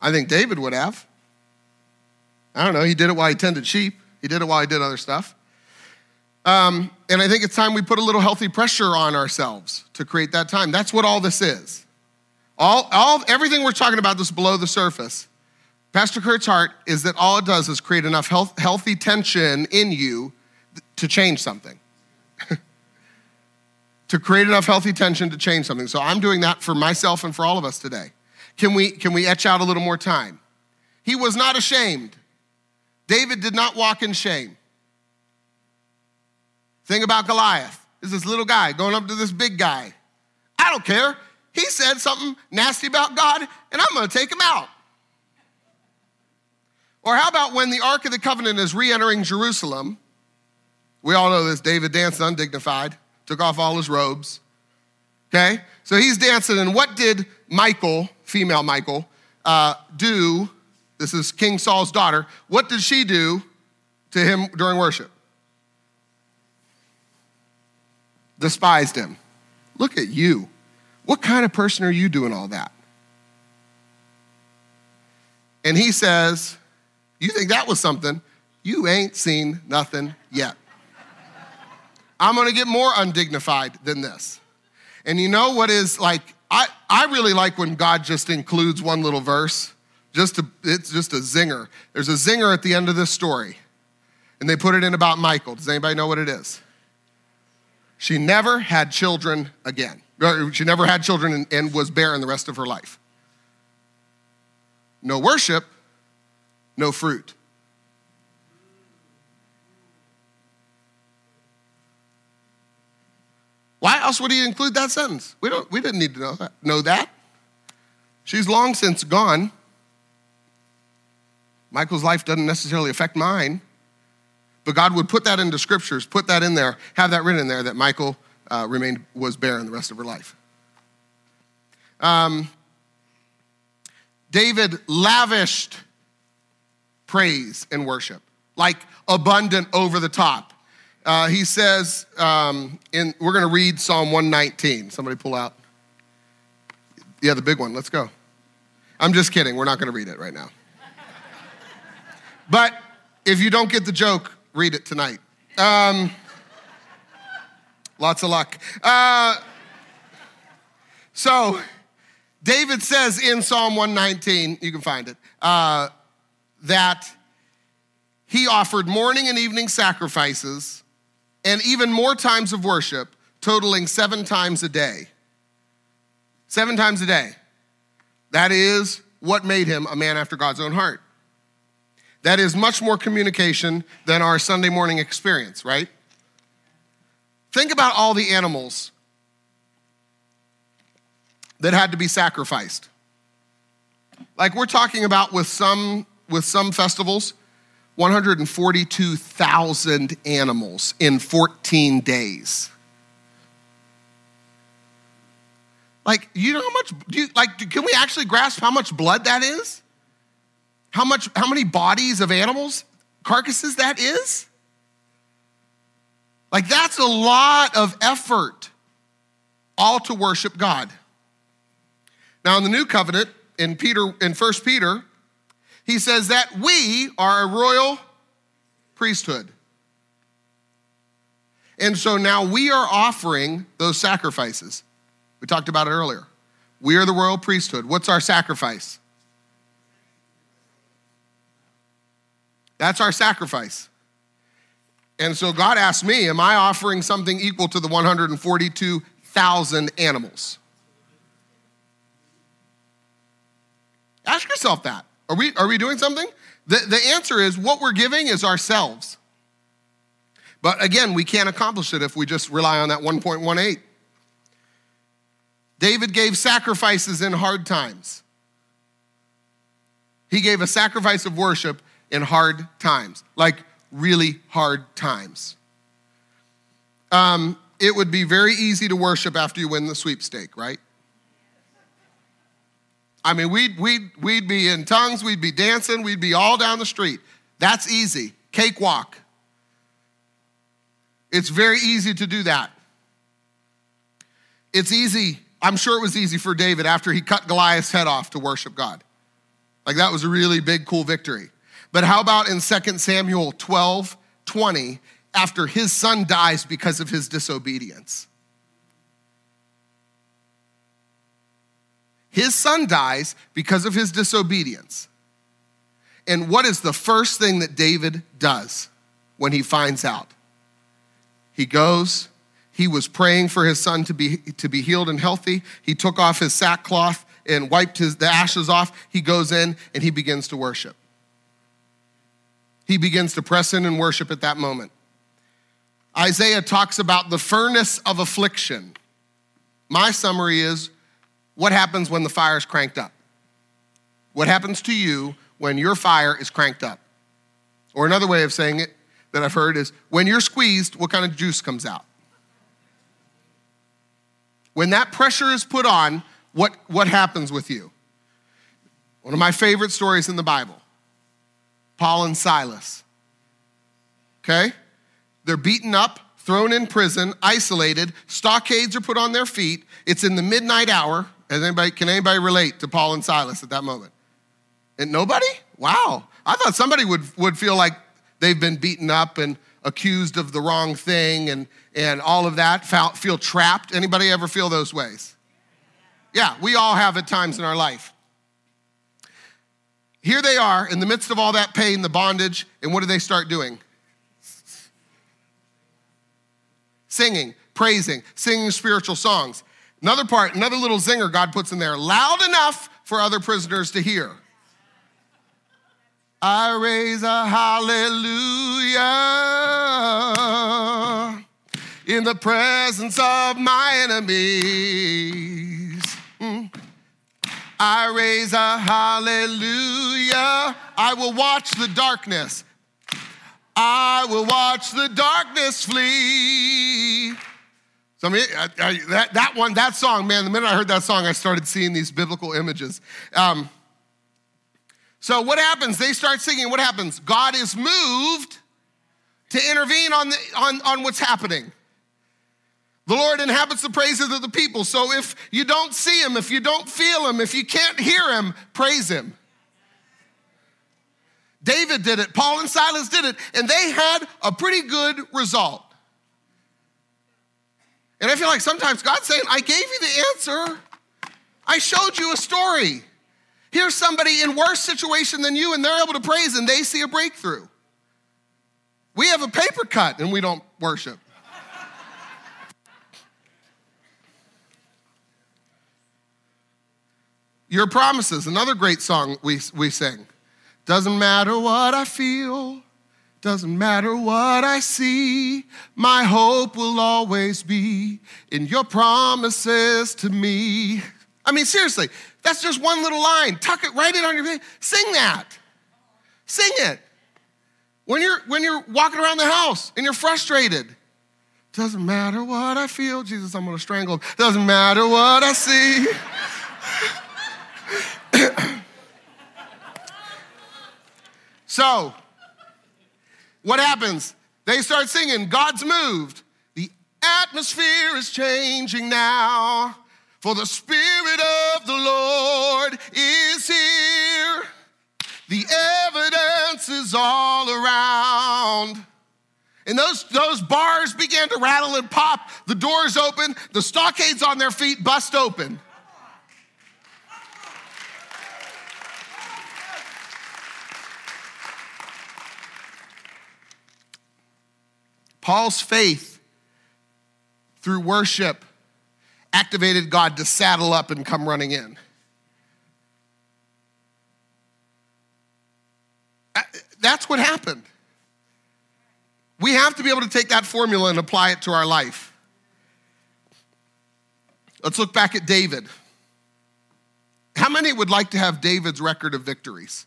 I think David would have. I don't know, he did it while he tended sheep, he did it while he did other stuff. Um, and I think it's time we put a little healthy pressure on ourselves to create that time. That's what all this is. All, all, everything we're talking about this below the surface. Pastor Kurt's heart is that all it does is create enough health, healthy tension in you to change something. to create enough healthy tension to change something. So I'm doing that for myself and for all of us today. Can we, can we etch out a little more time? He was not ashamed. David did not walk in shame. Think about Goliath. Is this little guy going up to this big guy. I don't care. He said something nasty about God, and I'm going to take him out. Or how about when the Ark of the Covenant is re entering Jerusalem? We all know this. David danced undignified, took off all his robes. Okay? So he's dancing, and what did Michael, female Michael, uh, do? This is King Saul's daughter. What did she do to him during worship? Despised him. Look at you. What kind of person are you doing all that? And he says, You think that was something? You ain't seen nothing yet. I'm gonna get more undignified than this. And you know what is like, I, I really like when God just includes one little verse. Just a, it's just a zinger. There's a zinger at the end of this story. And they put it in about Michael. Does anybody know what it is? She never had children again. She never had children and, and was barren the rest of her life. No worship, no fruit. Why else would he include that sentence? We, don't, we didn't need to know that. Know that. She's long since gone. Michael's life doesn't necessarily affect mine. But God would put that into scriptures, put that in there, have that written in there that Michael uh, remained, was barren the rest of her life. Um, David lavished praise and worship, like abundant over the top. Uh, he says, um, in, we're going to read Psalm 119. Somebody pull out. Yeah, the big one. Let's go. I'm just kidding. We're not going to read it right now. But if you don't get the joke, read it tonight. Um, lots of luck. Uh, so, David says in Psalm 119, you can find it, uh, that he offered morning and evening sacrifices and even more times of worship, totaling seven times a day. Seven times a day. That is what made him a man after God's own heart. That is much more communication than our Sunday morning experience, right? Think about all the animals that had to be sacrificed. Like we're talking about with some with some festivals, 142,000 animals in 14 days. Like, you know how much, do you, like, can we actually grasp how much blood that is? How much, how many bodies of animals, carcasses that is? Like, that's a lot of effort, all to worship God. Now, in the new covenant, in Peter, in 1 Peter, he says that we are a royal priesthood. And so now we are offering those sacrifices. We talked about it earlier. We are the royal priesthood. What's our sacrifice? That's our sacrifice. And so God asked me, Am I offering something equal to the 142,000 animals? Ask yourself that. Are we, are we doing something? The, the answer is what we're giving is ourselves. But again, we can't accomplish it if we just rely on that 1.18. David gave sacrifices in hard times. He gave a sacrifice of worship in hard times, like really hard times. Um, it would be very easy to worship after you win the sweepstake, right? I mean, we'd, we'd, we'd be in tongues, we'd be dancing, we'd be all down the street. That's easy. Cakewalk. It's very easy to do that. It's easy. I'm sure it was easy for David after he cut Goliath's head off to worship God. Like that was a really big, cool victory. But how about in 2 Samuel 12 20, after his son dies because of his disobedience? His son dies because of his disobedience. And what is the first thing that David does when he finds out? He goes, he was praying for his son to be, to be healed and healthy. He took off his sackcloth and wiped his, the ashes off. He goes in and he begins to worship. He begins to press in and worship at that moment. Isaiah talks about the furnace of affliction. My summary is what happens when the fire is cranked up? What happens to you when your fire is cranked up? Or another way of saying it that I've heard is when you're squeezed, what kind of juice comes out? When that pressure is put on, what, what happens with you? One of my favorite stories in the Bible Paul and Silas. Okay? They're beaten up, thrown in prison, isolated, stockades are put on their feet. It's in the midnight hour. Anybody, can anybody relate to Paul and Silas at that moment? And nobody? Wow. I thought somebody would, would feel like they've been beaten up and accused of the wrong thing and, and all of that, feel trapped. Anybody ever feel those ways? Yeah, we all have at times in our life. Here they are in the midst of all that pain, the bondage, and what do they start doing? Singing, praising, singing spiritual songs. Another part, another little zinger God puts in there, loud enough for other prisoners to hear. I raise a hallelujah in the presence of my enemies. Mm. I raise a hallelujah. I will watch the darkness. I will watch the darkness flee. So I mean, I, I, that, that one, that song, man, the minute I heard that song, I started seeing these biblical images. Um, so what happens? They start singing. What happens? God is moved to intervene on, the, on, on what's happening. The Lord inhabits the praises of the people. So if you don't see him, if you don't feel him, if you can't hear him, praise him. David did it, Paul and Silas did it, and they had a pretty good result. And I feel like sometimes God's saying, I gave you the answer. I showed you a story. Here's somebody in worse situation than you, and they're able to praise, and they see a breakthrough. We have a paper cut, and we don't worship. Your promises, another great song we, we sing. Doesn't matter what I feel, doesn't matter what I see, my hope will always be in your promises to me. I mean, seriously, that's just one little line. Tuck it, write it on your face. Sing that. Sing it. When you're when you're walking around the house and you're frustrated, doesn't matter what I feel, Jesus, I'm gonna strangle. Doesn't matter what I see. so, what happens? They start singing, God's moved. The atmosphere is changing now, for the Spirit of the Lord is here. The evidence is all around. And those, those bars began to rattle and pop. The doors open, the stockades on their feet bust open. Paul's faith through worship activated God to saddle up and come running in. That's what happened. We have to be able to take that formula and apply it to our life. Let's look back at David. How many would like to have David's record of victories?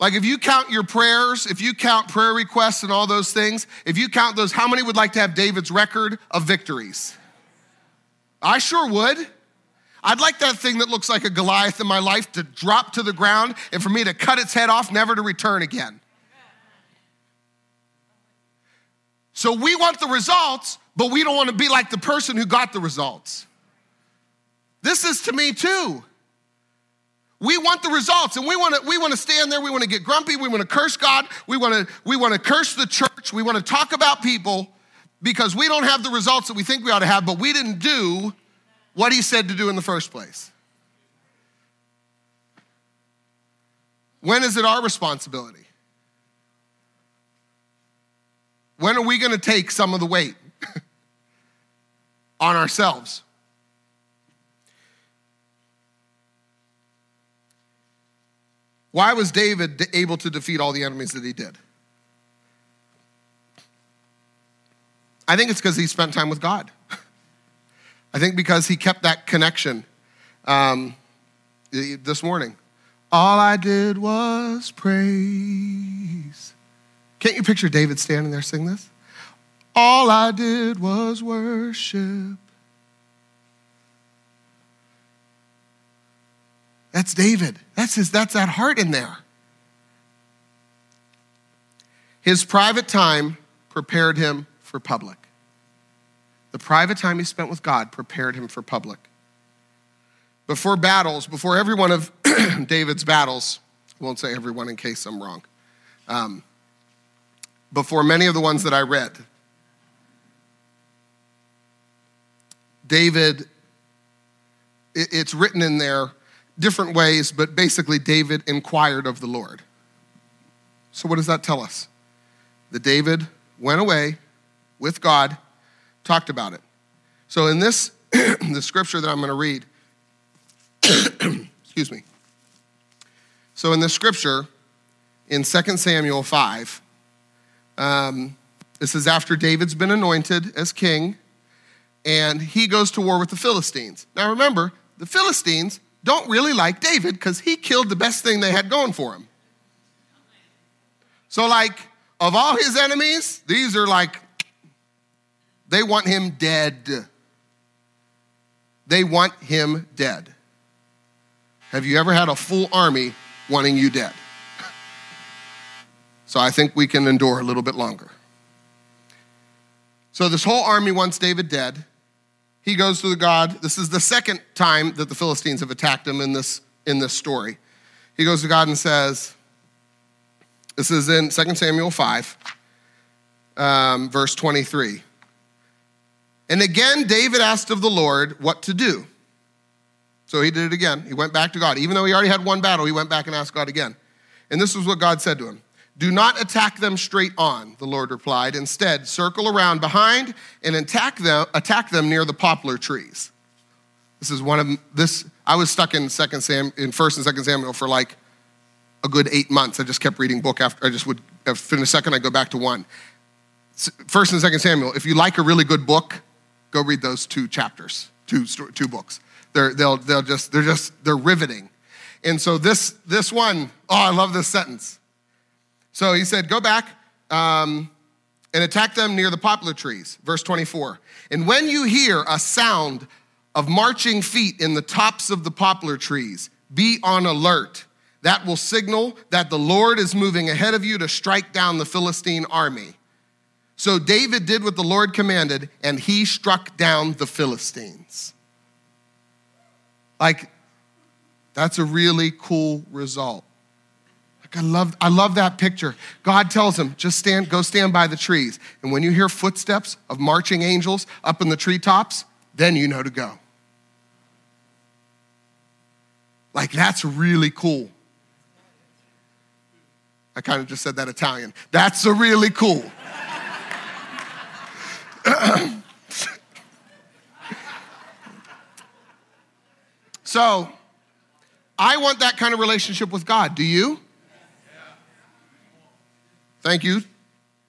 Like, if you count your prayers, if you count prayer requests and all those things, if you count those, how many would like to have David's record of victories? I sure would. I'd like that thing that looks like a Goliath in my life to drop to the ground and for me to cut its head off, never to return again. So we want the results, but we don't want to be like the person who got the results. This is to me too. We want the results and we want to we want to stand there, we want to get grumpy, we want to curse God, we want to we want to curse the church, we want to talk about people because we don't have the results that we think we ought to have, but we didn't do what he said to do in the first place. When is it our responsibility? When are we going to take some of the weight on ourselves? Why was David able to defeat all the enemies that he did? I think it's because he spent time with God. I think because he kept that connection um, this morning. All I did was praise. Can't you picture David standing there singing this? All I did was worship. That's David. That's his that's that heart in there. His private time prepared him for public. The private time he spent with God prepared him for public. Before battles, before every one of David's battles, I won't say everyone in case I'm wrong. Um, before many of the ones that I read. David, it's written in there different ways, but basically, David inquired of the Lord. So, what does that tell us? That David went away with God, talked about it. So, in this, the scripture that I'm going to read, excuse me. So, in the scripture, in 2 Samuel 5, um, this is after David's been anointed as king, and he goes to war with the Philistines. Now remember, the Philistines don't really like David because he killed the best thing they had going for him. So, like, of all his enemies, these are like, they want him dead. They want him dead. Have you ever had a full army wanting you dead? So I think we can endure a little bit longer. So this whole army wants David dead. He goes to the God. This is the second time that the Philistines have attacked him in this, in this story. He goes to God and says, This is in 2 Samuel 5, um, verse 23. And again, David asked of the Lord what to do. So he did it again. He went back to God. Even though he already had one battle, he went back and asked God again. And this is what God said to him do not attack them straight on, the Lord replied. Instead, circle around behind and attack them, attack them near the poplar trees. This is one of this. I was stuck in Second Sam in First and Second Samuel for like a good eight months. I just kept reading book after. I just would finish second. I go back to one. First and Second Samuel. If you like a really good book, go read those two chapters, two two books. They're they'll they'll just they're just they're riveting. And so this this one, oh, I love this sentence. So he said, Go back um, and attack them near the poplar trees. Verse 24. And when you hear a sound of marching feet in the tops of the poplar trees, be on alert. That will signal that the Lord is moving ahead of you to strike down the Philistine army. So David did what the Lord commanded, and he struck down the Philistines. Like, that's a really cool result. I love, I love that picture. God tells him, just stand, go stand by the trees. And when you hear footsteps of marching angels up in the treetops, then you know to go. Like, that's really cool. I kind of just said that Italian. That's a really cool. so, I want that kind of relationship with God. Do you? Thank you,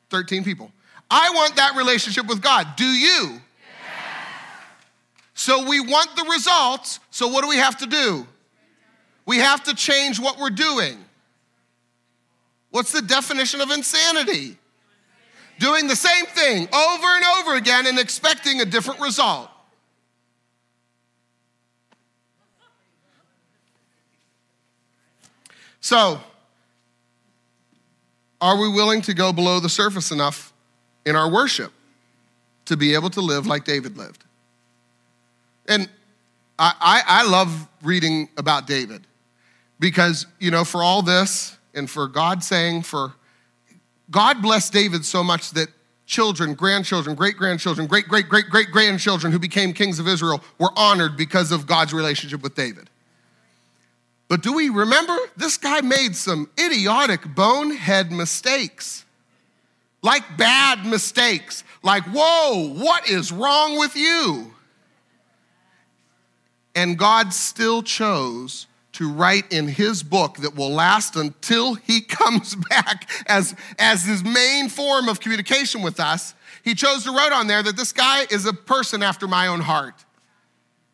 13 people. I want that relationship with God. Do you? So we want the results. So what do we have to do? We have to change what we're doing. What's the definition of insanity? Doing the same thing over and over again and expecting a different result. So, are we willing to go below the surface enough in our worship to be able to live like David lived? And I, I, I love reading about David because, you know, for all this and for God saying, for God blessed David so much that children, grandchildren, great grandchildren, great great great great grandchildren who became kings of Israel were honored because of God's relationship with David. But do we remember? This guy made some idiotic bonehead mistakes. Like bad mistakes. Like, whoa, what is wrong with you? And God still chose to write in his book that will last until he comes back as, as his main form of communication with us. He chose to write on there that this guy is a person after my own heart.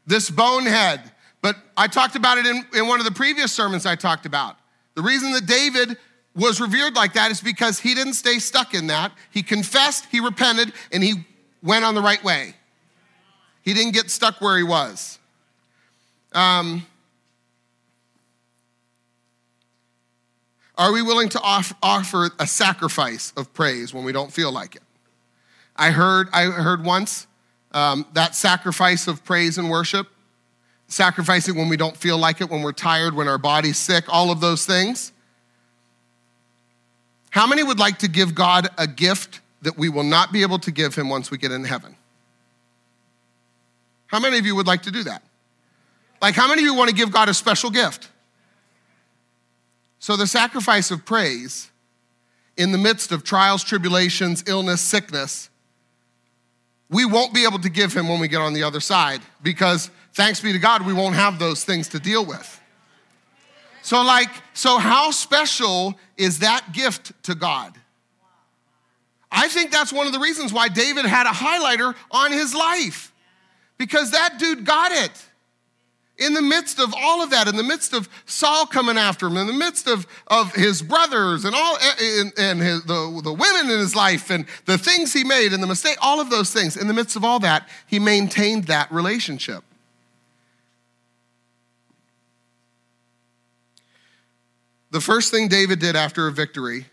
This bonehead but I talked about it in, in one of the previous sermons I talked about. The reason that David was revered like that is because he didn't stay stuck in that. He confessed, he repented, and he went on the right way. He didn't get stuck where he was. Um, are we willing to off, offer a sacrifice of praise when we don't feel like it? I heard, I heard once um, that sacrifice of praise and worship sacrificing when we don't feel like it, when we're tired, when our body's sick, all of those things. How many would like to give God a gift that we will not be able to give him once we get in heaven? How many of you would like to do that? Like, how many of you want to give God a special gift? So, the sacrifice of praise in the midst of trials, tribulations, illness, sickness, we won't be able to give him when we get on the other side because thanks be to God, we won't have those things to deal with. So, like, so how special is that gift to God? I think that's one of the reasons why David had a highlighter on his life because that dude got it in the midst of all of that, in the midst of Saul coming after him, in the midst of, of his brothers and all eh, eh, and, and his, the, the women in his life and the things he made and the mistake, all of those things, in the midst of all that, he maintained that relationship. The first thing David did after a victory,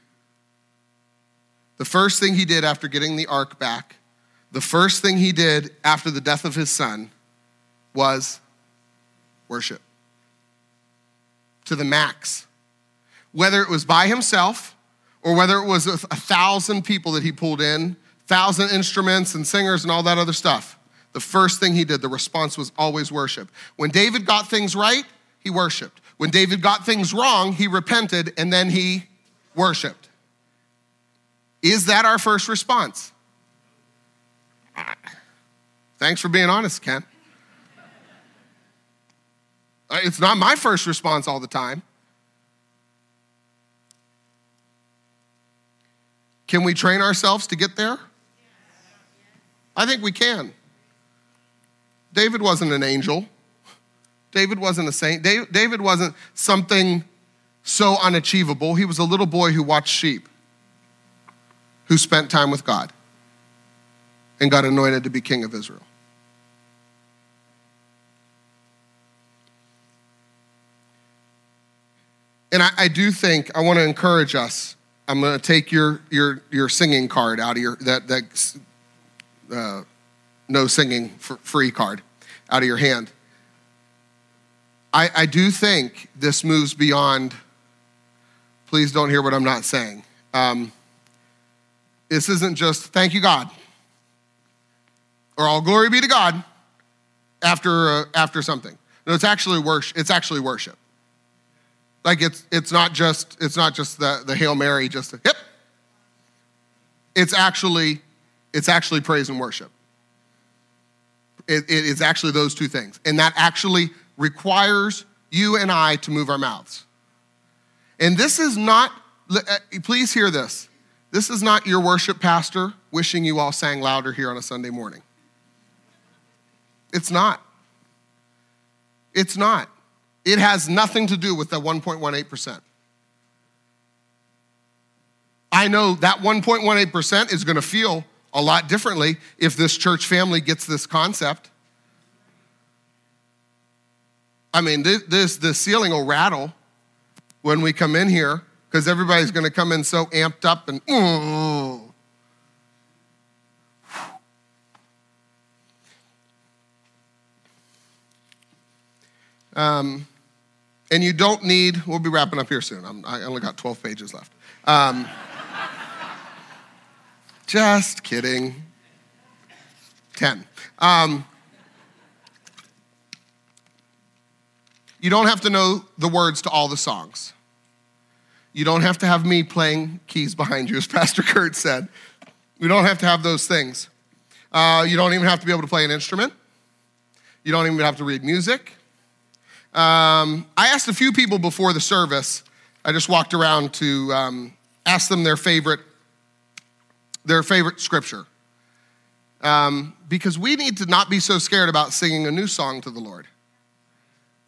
the first thing he did after getting the ark back, the first thing he did after the death of his son was worship to the max. Whether it was by himself or whether it was with a thousand people that he pulled in, thousand instruments and singers and all that other stuff. The first thing he did, the response was always worship. When David got things right, he worshiped. When David got things wrong, he repented and then he worshiped. Is that our first response? Thanks for being honest, Ken. Uh, it's not my first response all the time. Can we train ourselves to get there? I think we can. David wasn't an angel. David wasn't a saint. David wasn't something so unachievable. He was a little boy who watched sheep, who spent time with God, and got anointed to be king of Israel. And I, I do think I want to encourage us. I'm going to take your, your, your singing card out of your, that, that uh, no singing free card out of your hand. I, I do think this moves beyond, please don't hear what I'm not saying. Um, this isn't just thank you, God, or all glory be to God after, uh, after something. No, it's actually worship. It's actually worship. Like it's it's not just it's not just the, the Hail Mary, just a hip. It's actually it's actually praise and worship. It, it is actually those two things. And that actually requires you and I to move our mouths. And this is not, uh, please hear this. This is not your worship pastor wishing you all sang louder here on a Sunday morning. It's not. It's not. It has nothing to do with that 1.18%. I know that 1.18% is going to feel a lot differently if this church family gets this concept. I mean, this, this the ceiling will rattle when we come in here because everybody's going to come in so amped up and. Ooh. Um, and you don't need, we'll be wrapping up here soon. I'm, i only got 12 pages left. Um, just kidding. 10. Um, you don't have to know the words to all the songs. You don't have to have me playing keys behind you, as Pastor Kurt said. We don't have to have those things. Uh, you don't even have to be able to play an instrument. You don't even have to read music. Um, I asked a few people before the service. I just walked around to um, ask them their favorite, their favorite scripture, um, because we need to not be so scared about singing a new song to the Lord.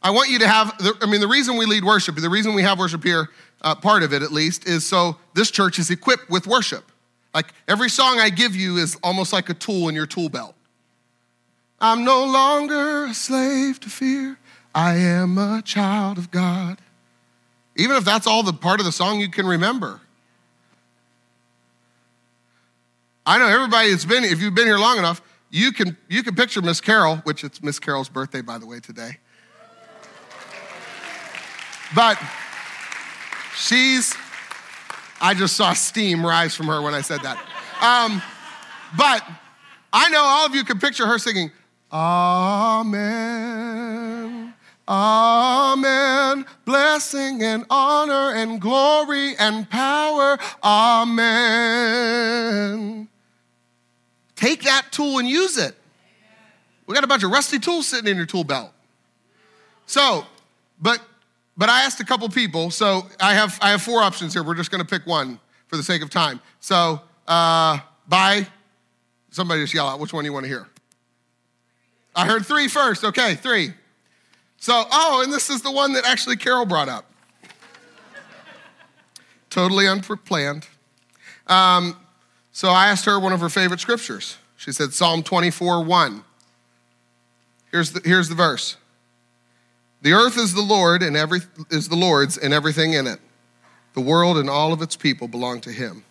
I want you to have. the, I mean, the reason we lead worship, the reason we have worship here, uh, part of it at least, is so this church is equipped with worship. Like every song I give you is almost like a tool in your tool belt. I'm no longer a slave to fear. I am a child of God. Even if that's all the part of the song you can remember. I know everybody has been, if you've been here long enough, you can, you can picture Miss Carol, which it's Miss Carol's birthday, by the way, today. But she's, I just saw steam rise from her when I said that. Um, but I know all of you can picture her singing, Amen. Amen. Blessing and honor and glory and power. Amen. Take that tool and use it. We got a bunch of rusty tools sitting in your tool belt. So, but but I asked a couple people. So I have I have four options here. We're just going to pick one for the sake of time. So, uh, by somebody just yell out which one you want to hear. I heard three first. Okay, three. So, oh, and this is the one that actually Carol brought up. totally unplanned. Um, so I asked her one of her favorite scriptures. She said Psalm 24 1. Here's the, here's the verse. The earth is the Lord and every is the Lord's and everything in it. The world and all of its people belong to him.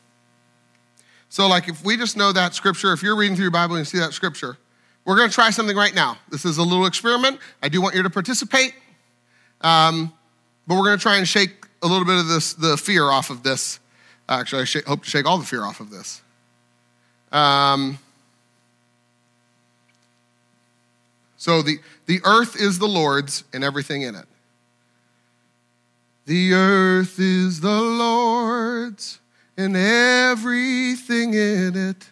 So, like, if we just know that scripture, if you're reading through your Bible and you see that scripture, we're going to try something right now. This is a little experiment. I do want you to participate, um, but we're going to try and shake a little bit of this, the fear off of this. Actually, I sh- hope to shake all the fear off of this. Um, so the, the earth is the Lord's and everything in it. The earth is the Lord's and everything in it.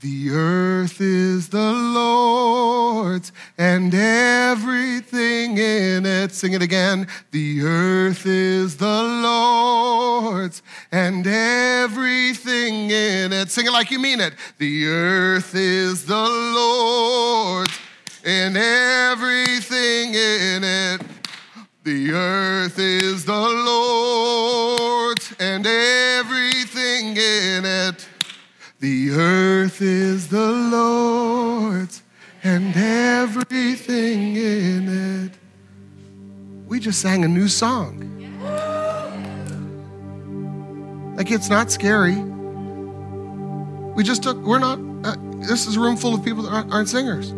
The earth is the Lord's and everything in it. Sing it again. The earth is the Lord's and everything in it. Sing it like you mean it. The earth is the Lord's and everything in it. The earth is the Lord's and everything in it. The earth is the Lord's and everything in it. We just sang a new song. Like it's not scary. We just took, we're not, uh, this is a room full of people that aren't, aren't singers.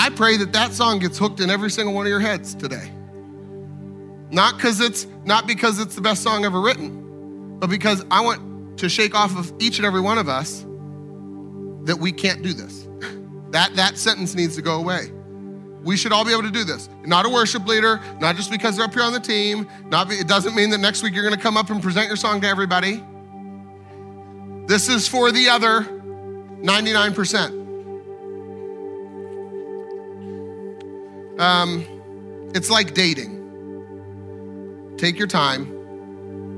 I, pray that that song gets hooked in every single one of your heads today. Not because it's, not because it's the best song ever written, but because I want to shake off of each and every one of us that we can't do this. that, that sentence needs to go away. We should all be able to do this. Not a worship leader, not just because they're up here on the team. Not be, it doesn't mean that next week you're going to come up and present your song to everybody. This is for the other 99%. Um, it's like dating. Take your time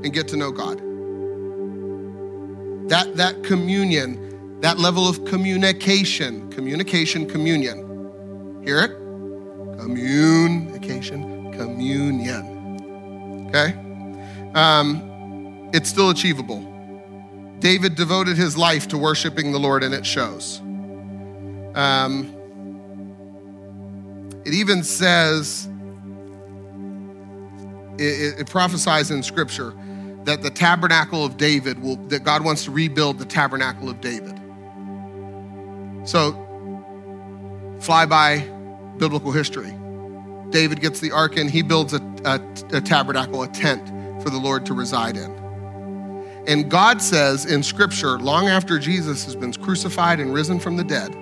and get to know God. That, that communion, that level of communication, communication, communion. Hear it? Communication, communion. Okay? Um, it's still achievable. David devoted his life to worshiping the Lord, and it shows. Um, it even says it, it prophesies in scripture that the tabernacle of David will, that God wants to rebuild the tabernacle of David. So, fly by biblical history. David gets the ark in, he builds a, a, a tabernacle, a tent for the Lord to reside in. And God says in scripture, long after Jesus has been crucified and risen from the dead,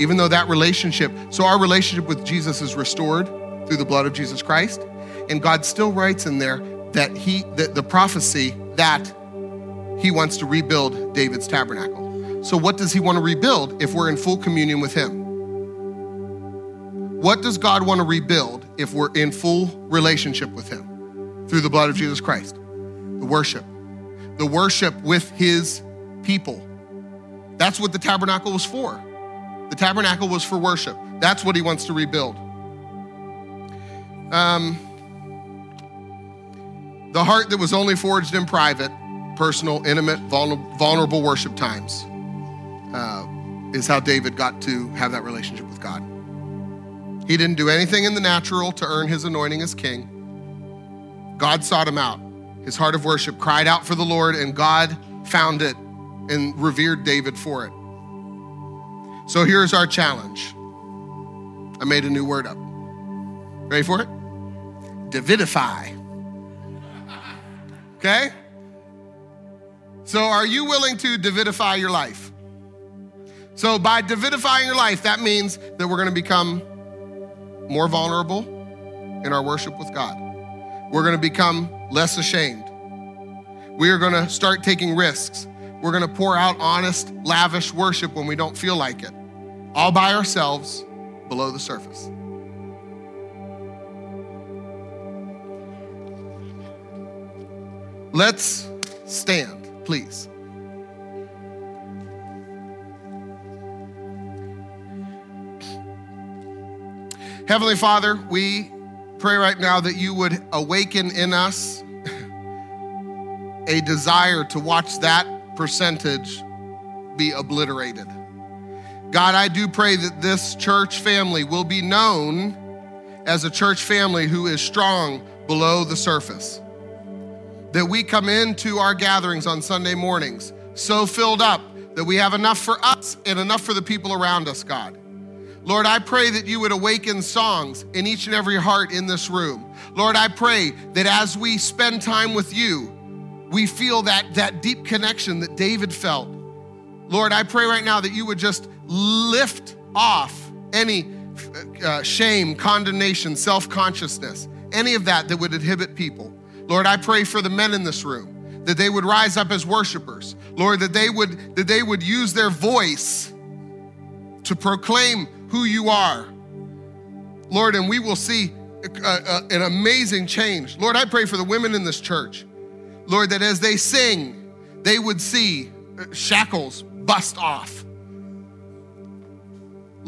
even though that relationship, so our relationship with Jesus is restored through the blood of Jesus Christ. And God still writes in there that he that the prophecy that he wants to rebuild David's tabernacle. So what does he want to rebuild if we're in full communion with him? What does God want to rebuild if we're in full relationship with him through the blood of Jesus Christ? The worship. The worship with his people. That's what the tabernacle was for. The tabernacle was for worship. That's what he wants to rebuild. Um, the heart that was only forged in private, personal, intimate, vulnerable worship times uh, is how David got to have that relationship with God. He didn't do anything in the natural to earn his anointing as king. God sought him out. His heart of worship cried out for the Lord, and God found it and revered David for it. So here's our challenge. I made a new word up. Ready for it? Davidify. Okay? So, are you willing to Davidify your life? So, by Davidifying your life, that means that we're going to become more vulnerable in our worship with God. We're going to become less ashamed. We are going to start taking risks. We're going to pour out honest, lavish worship when we don't feel like it, all by ourselves below the surface. Let's stand, please. Heavenly Father, we pray right now that you would awaken in us a desire to watch that percentage be obliterated. God, I do pray that this church family will be known as a church family who is strong below the surface that we come into our gatherings on Sunday mornings so filled up that we have enough for us and enough for the people around us, God. Lord, I pray that you would awaken songs in each and every heart in this room. Lord, I pray that as we spend time with you, we feel that, that deep connection that David felt. Lord, I pray right now that you would just lift off any uh, shame, condemnation, self consciousness, any of that that would inhibit people. Lord, I pray for the men in this room that they would rise up as worshipers. Lord, that they would that they would use their voice to proclaim who you are. Lord, and we will see a, a, an amazing change. Lord, I pray for the women in this church. Lord, that as they sing, they would see uh, shackles bust off.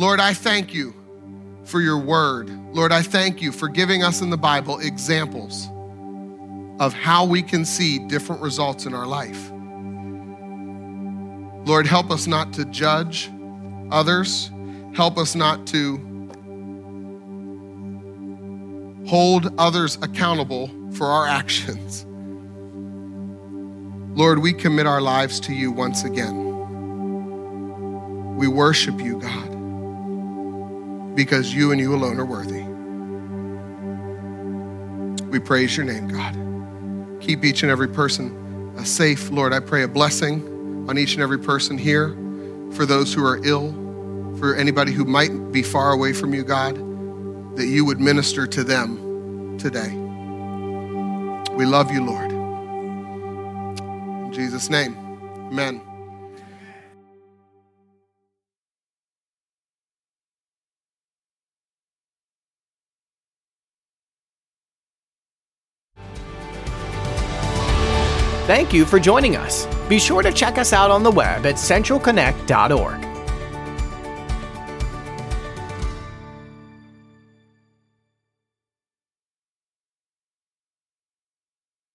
Lord, I thank you for your word. Lord, I thank you for giving us in the Bible examples of how we can see different results in our life. Lord, help us not to judge others. Help us not to hold others accountable for our actions. Lord, we commit our lives to you once again. We worship you, God, because you and you alone are worthy. We praise your name, God. Keep each and every person safe. Lord, I pray a blessing on each and every person here. For those who are ill, for anybody who might be far away from you, God, that you would minister to them today. We love you, Lord. In Jesus' name, amen. Thank you for joining us. Be sure to check us out on the web at centralconnect.org.